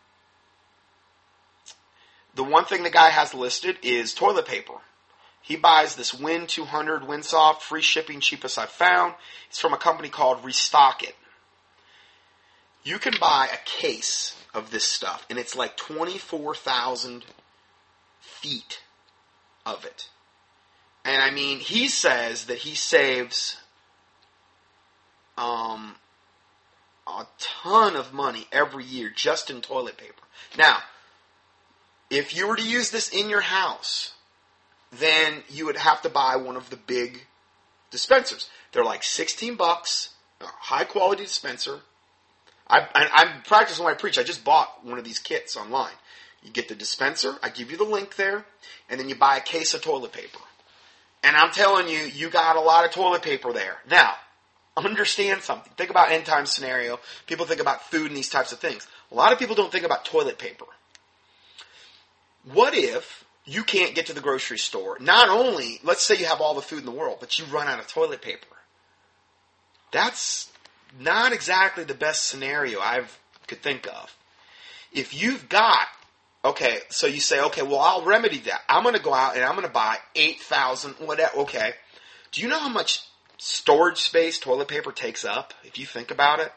the one thing the guy has listed is toilet paper. He buys this Win 200 Winsoft, free shipping, cheapest I've found. It's from a company called Restock It. You can buy a case of this stuff, and it's like 24,000 feet of it. And I mean, he says that he saves um, a ton of money every year just in toilet paper. Now, if you were to use this in your house, then you would have to buy one of the big dispensers. They're like 16 bucks, high quality dispenser. I, am practicing when I preach. I just bought one of these kits online. You get the dispenser, I give you the link there, and then you buy a case of toilet paper. And I'm telling you, you got a lot of toilet paper there. Now, understand something. Think about end time scenario. People think about food and these types of things. A lot of people don't think about toilet paper. What if you can't get to the grocery store? Not only, let's say you have all the food in the world, but you run out of toilet paper. That's not exactly the best scenario I could think of. If you've got Okay, so you say, okay, well, I'll remedy that. I'm going to go out and I'm going to buy 8,000, whatever. Okay. Do you know how much storage space toilet paper takes up, if you think about it?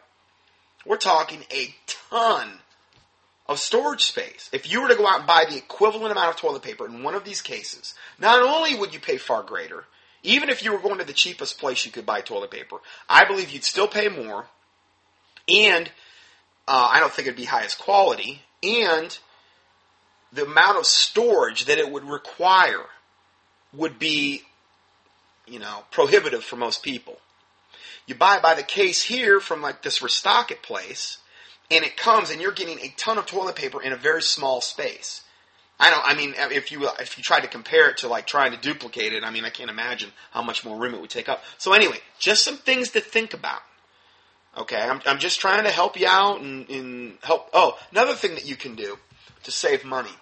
We're talking a ton of storage space. If you were to go out and buy the equivalent amount of toilet paper in one of these cases, not only would you pay far greater even if you were going to the cheapest place you could buy toilet paper, I believe you'd still pay more, and uh, I don't think it'd be highest quality, and the amount of storage that it would require would be, you know, prohibitive for most people. You buy by the case here from like this restock it place, and it comes and you're getting a ton of toilet paper in a very small space. I don't. I mean, if you if you try to compare it to like trying to duplicate it, I mean, I can't imagine how much more room it would take up. So anyway, just some things to think about. Okay, I'm I'm just trying to help you out and, and help. Oh, another thing that you can do to save money.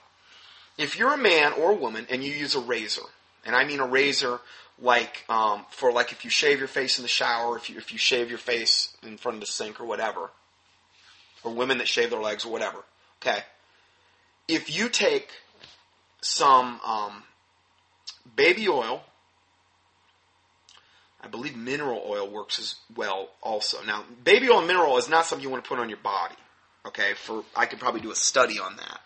If you're a man or a woman and you use a razor, and I mean a razor like um, for like if you shave your face in the shower, if you if you shave your face in front of the sink or whatever, or women that shave their legs or whatever. Okay, if you take some um, baby oil. I believe mineral oil works as well also. Now, baby oil and mineral is not something you want to put on your body. Okay, for I could probably do a study on that.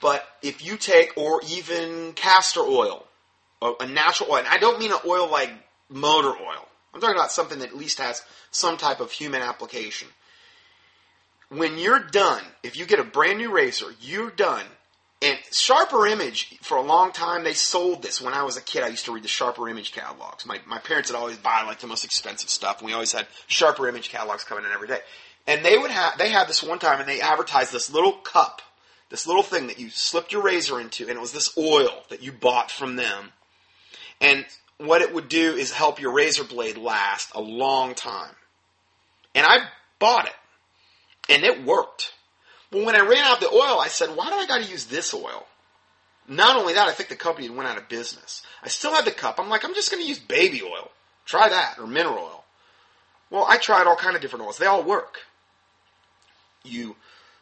But if you take, or even castor oil, a natural oil, and I don't mean an oil like motor oil. I'm talking about something that at least has some type of human application. When you're done, if you get a brand new razor, you're done and Sharper Image, for a long time, they sold this. When I was a kid, I used to read the Sharper Image catalogs. My, my parents would always buy like the most expensive stuff, and we always had Sharper Image catalogs coming in every day. And they would have, they had this one time, and they advertised this little cup, this little thing that you slipped your razor into, and it was this oil that you bought from them. And what it would do is help your razor blade last a long time. And I bought it, and it worked. But when I ran out of the oil, I said, why do I got to use this oil? Not only that, I think the company went out of business. I still had the cup. I'm like, I'm just going to use baby oil. Try that, or mineral oil. Well, I tried all kind of different oils. They all work. You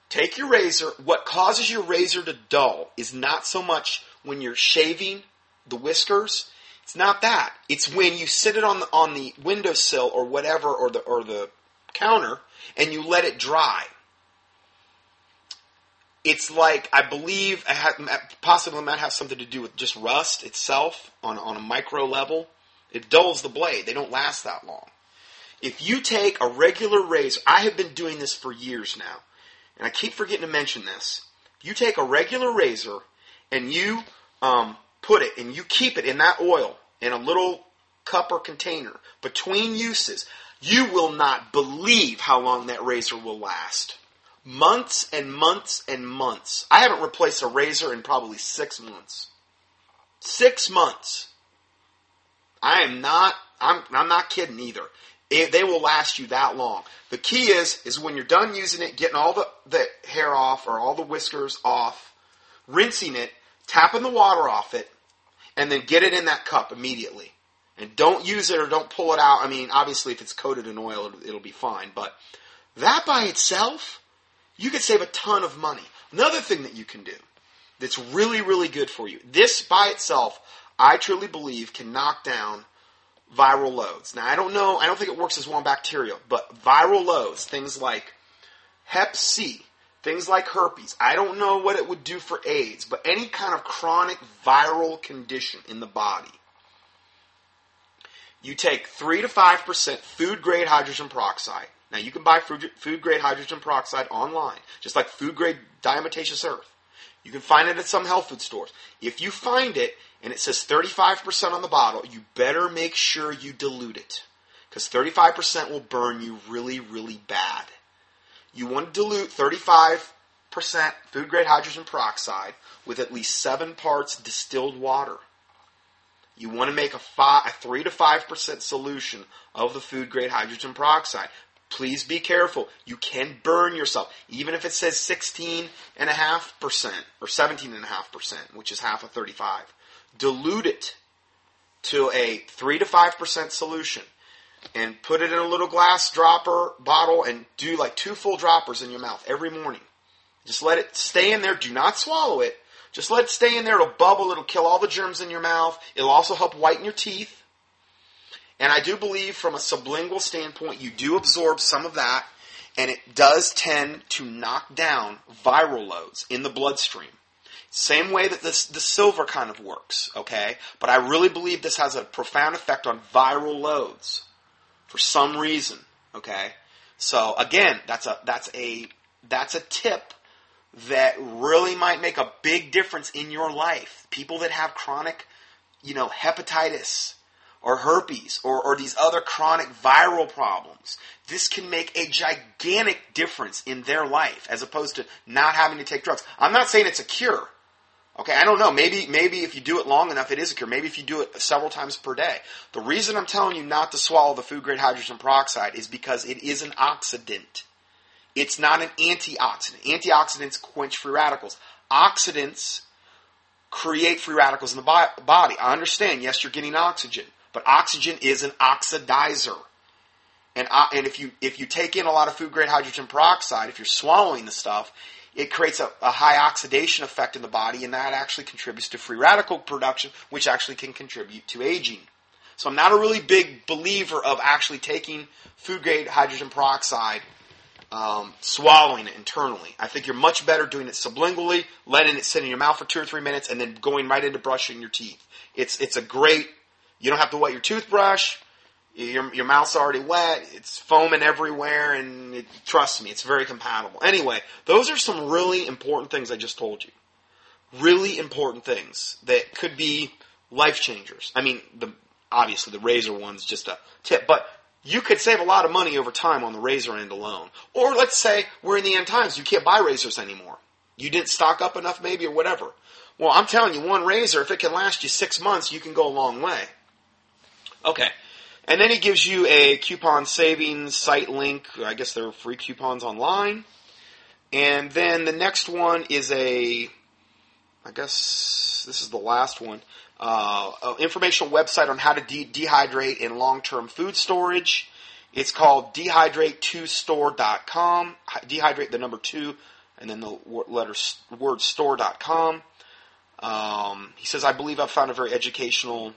take your razor. What causes your razor to dull is not so much when you're shaving the whiskers. It's not that. It's when you sit it on the on the windowsill or whatever or the or the counter and you let it dry it's like I believe it had, possibly might have something to do with just rust itself on on a micro level. It dulls the blade; they don't last that long. If you take a regular razor, I have been doing this for years now, and I keep forgetting to mention this. You take a regular razor and you um, put it and you keep it in that oil in a little cup or container between uses, you will not believe how long that razor will last months and months and months. I haven't replaced a razor in probably six months. Six months. I am not. I'm. I'm not kidding either. It, they will last you that long. The key is is when you're done using it, getting all the, the hair off or all the whiskers off, rinsing it, tapping the water off it, and then get it in that cup immediately. And don't use it or don't pull it out. I mean, obviously, if it's coated in oil, it'll, it'll be fine. But that by itself you could save a ton of money. Another thing that you can do that's really, really good for you. This by itself, I truly believe, can knock down viral loads. Now, I don't know, I don't think it works as one bacterial, but viral loads, things like Hep C, things like herpes, I don't know what it would do for AIDS, but any kind of chronic viral condition in the body. You take 3 to 5% food grade hydrogen peroxide, now you can buy food, grade hydrogen peroxide online, just like food grade diatomaceous earth. You can find it at some health food stores. If you find it and it says 35% on the bottle, you better make sure you dilute it. Because 35% will burn you really, really bad. You want to dilute 35% food grade hydrogen peroxide with at least 7 parts distilled water. You want to make a, five, a 3 to 5% solution of the food grade hydrogen peroxide. Please be careful. You can burn yourself, even if it says 16.5% or 17.5%, which is half of 35. Dilute it to a 3 to 5% solution and put it in a little glass dropper bottle and do like two full droppers in your mouth every morning. Just let it stay in there. Do not swallow it. Just let it stay in there. It'll bubble. It'll kill all the germs in your mouth. It'll also help whiten your teeth. And I do believe from a sublingual standpoint, you do absorb some of that, and it does tend to knock down viral loads in the bloodstream. Same way that this the silver kind of works, okay? But I really believe this has a profound effect on viral loads for some reason, okay? So again, that's a that's a that's a tip that really might make a big difference in your life. People that have chronic, you know, hepatitis or herpes or, or these other chronic viral problems, this can make a gigantic difference in their life as opposed to not having to take drugs. I'm not saying it's a cure. Okay, I don't know. Maybe, maybe if you do it long enough, it is a cure. Maybe if you do it several times per day. The reason I'm telling you not to swallow the food grade hydrogen peroxide is because it is an oxidant. It's not an antioxidant. Antioxidants quench free radicals. Oxidants create free radicals in the body. I understand. Yes, you're getting oxygen, but oxygen is an oxidizer. And, uh, and if you if you take in a lot of food grade hydrogen peroxide, if you're swallowing the stuff, it creates a, a, high oxidation effect in the body, and that actually contributes to free radical production, which actually can contribute to aging. So I'm not a really big believer of actually taking food grade hydrogen peroxide um, swallowing it internally. I think you're much better doing it sublingually, letting it sit in your mouth for two or three minutes, and then going right into brushing your teeth. It's it's a great. You don't have to wet your toothbrush. Your your mouth's already wet. It's foaming everywhere, and it, trust me, it's very compatible. Anyway, those are some really important things I just told you. Really important things that could be life changers. I mean, the obviously the razor one's just a tip, but you could save a lot of money over time on the razor end alone. Or let's say we're in the end times, you can't buy razors anymore. You didn't stock up enough maybe or whatever. Well, I'm telling you, one razor, if it can last you six months, you can go a long way. Okay. And then he gives you a coupon savings site link. I guess there are free coupons online. And then the next one is a, I guess this is the last one uh, informational website on how to de- dehydrate in long-term food storage. It's called dehydrate2store.com. Dehydrate the number two, and then the letter word store.com. Um, he says, I believe I've found a very educational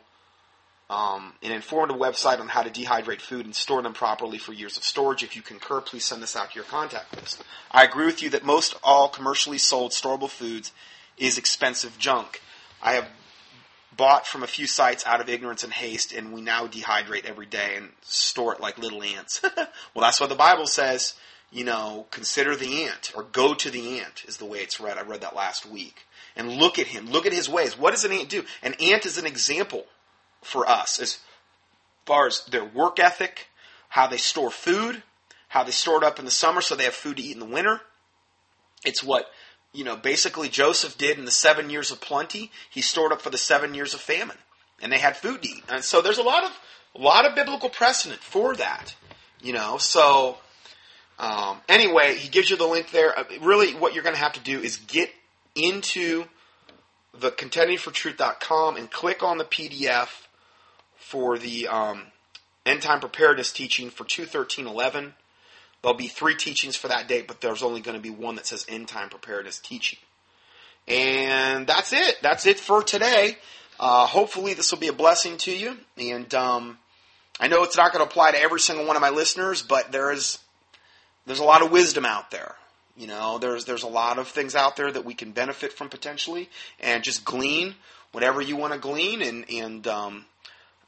um, and informative website on how to dehydrate food and store them properly for years of storage. If you concur, please send this out to your contact list. I agree with you that most all commercially sold storable foods is expensive junk. I have bought from a few sites out of ignorance and haste, and we now dehydrate every day and store it like little ants. well, that's what the Bible says. You know, consider the ant, or go to the ant, is the way it's read. I read that last week. And look at him. Look at his ways. What does an ant do? An ant is an example for us as far as their work ethic, how they store food, how they store it up in the summer so they have food to eat in the winter. It's what you know, basically Joseph did in the seven years of plenty. He stored up for the seven years of famine, and they had food to eat. And so there's a lot of a lot of biblical precedent for that. You know, so um, anyway, he gives you the link there. Uh, really, what you're going to have to do is get into the contendingfortruth.com and click on the PDF for the um, end time preparedness teaching for 21311. There'll be three teachings for that day, but there's only going to be one that says end time preparedness teaching. And that's it. That's it for today. Uh, hopefully, this will be a blessing to you. And um, I know it's not going to apply to every single one of my listeners, but there is there's a lot of wisdom out there. You know, there's there's a lot of things out there that we can benefit from potentially, and just glean whatever you want to glean, and and um,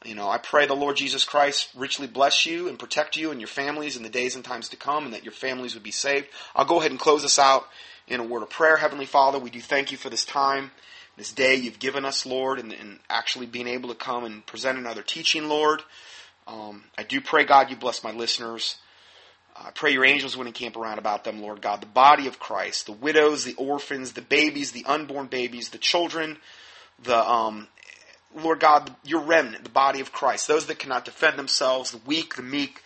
you know, I pray the Lord Jesus Christ richly bless you and protect you and your families in the days and times to come, and that your families would be saved. I'll go ahead and close us out in a word of prayer. Heavenly Father, we do thank you for this time, this day you've given us, Lord, and, and actually being able to come and present another teaching, Lord. Um, I do pray, God, you bless my listeners. I pray your angels would encamp around about them, Lord God. The body of Christ, the widows, the orphans, the babies, the unborn babies, the children, the um, Lord God, your remnant, the body of Christ, those that cannot defend themselves, the weak, the meek.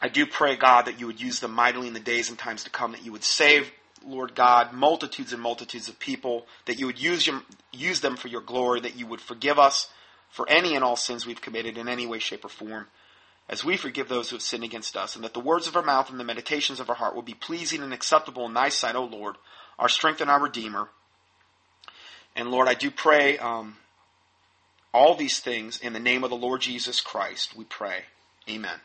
I do pray, God, that you would use them mightily in the days and times to come, that you would save, Lord God, multitudes and multitudes of people, that you would use, your, use them for your glory, that you would forgive us for any and all sins we've committed in any way, shape, or form, as we forgive those who have sinned against us, and that the words of our mouth and the meditations of our heart will be pleasing and acceptable in thy sight, O Lord, our strength and our Redeemer. And Lord, I do pray um, all these things in the name of the Lord Jesus Christ, we pray. Amen.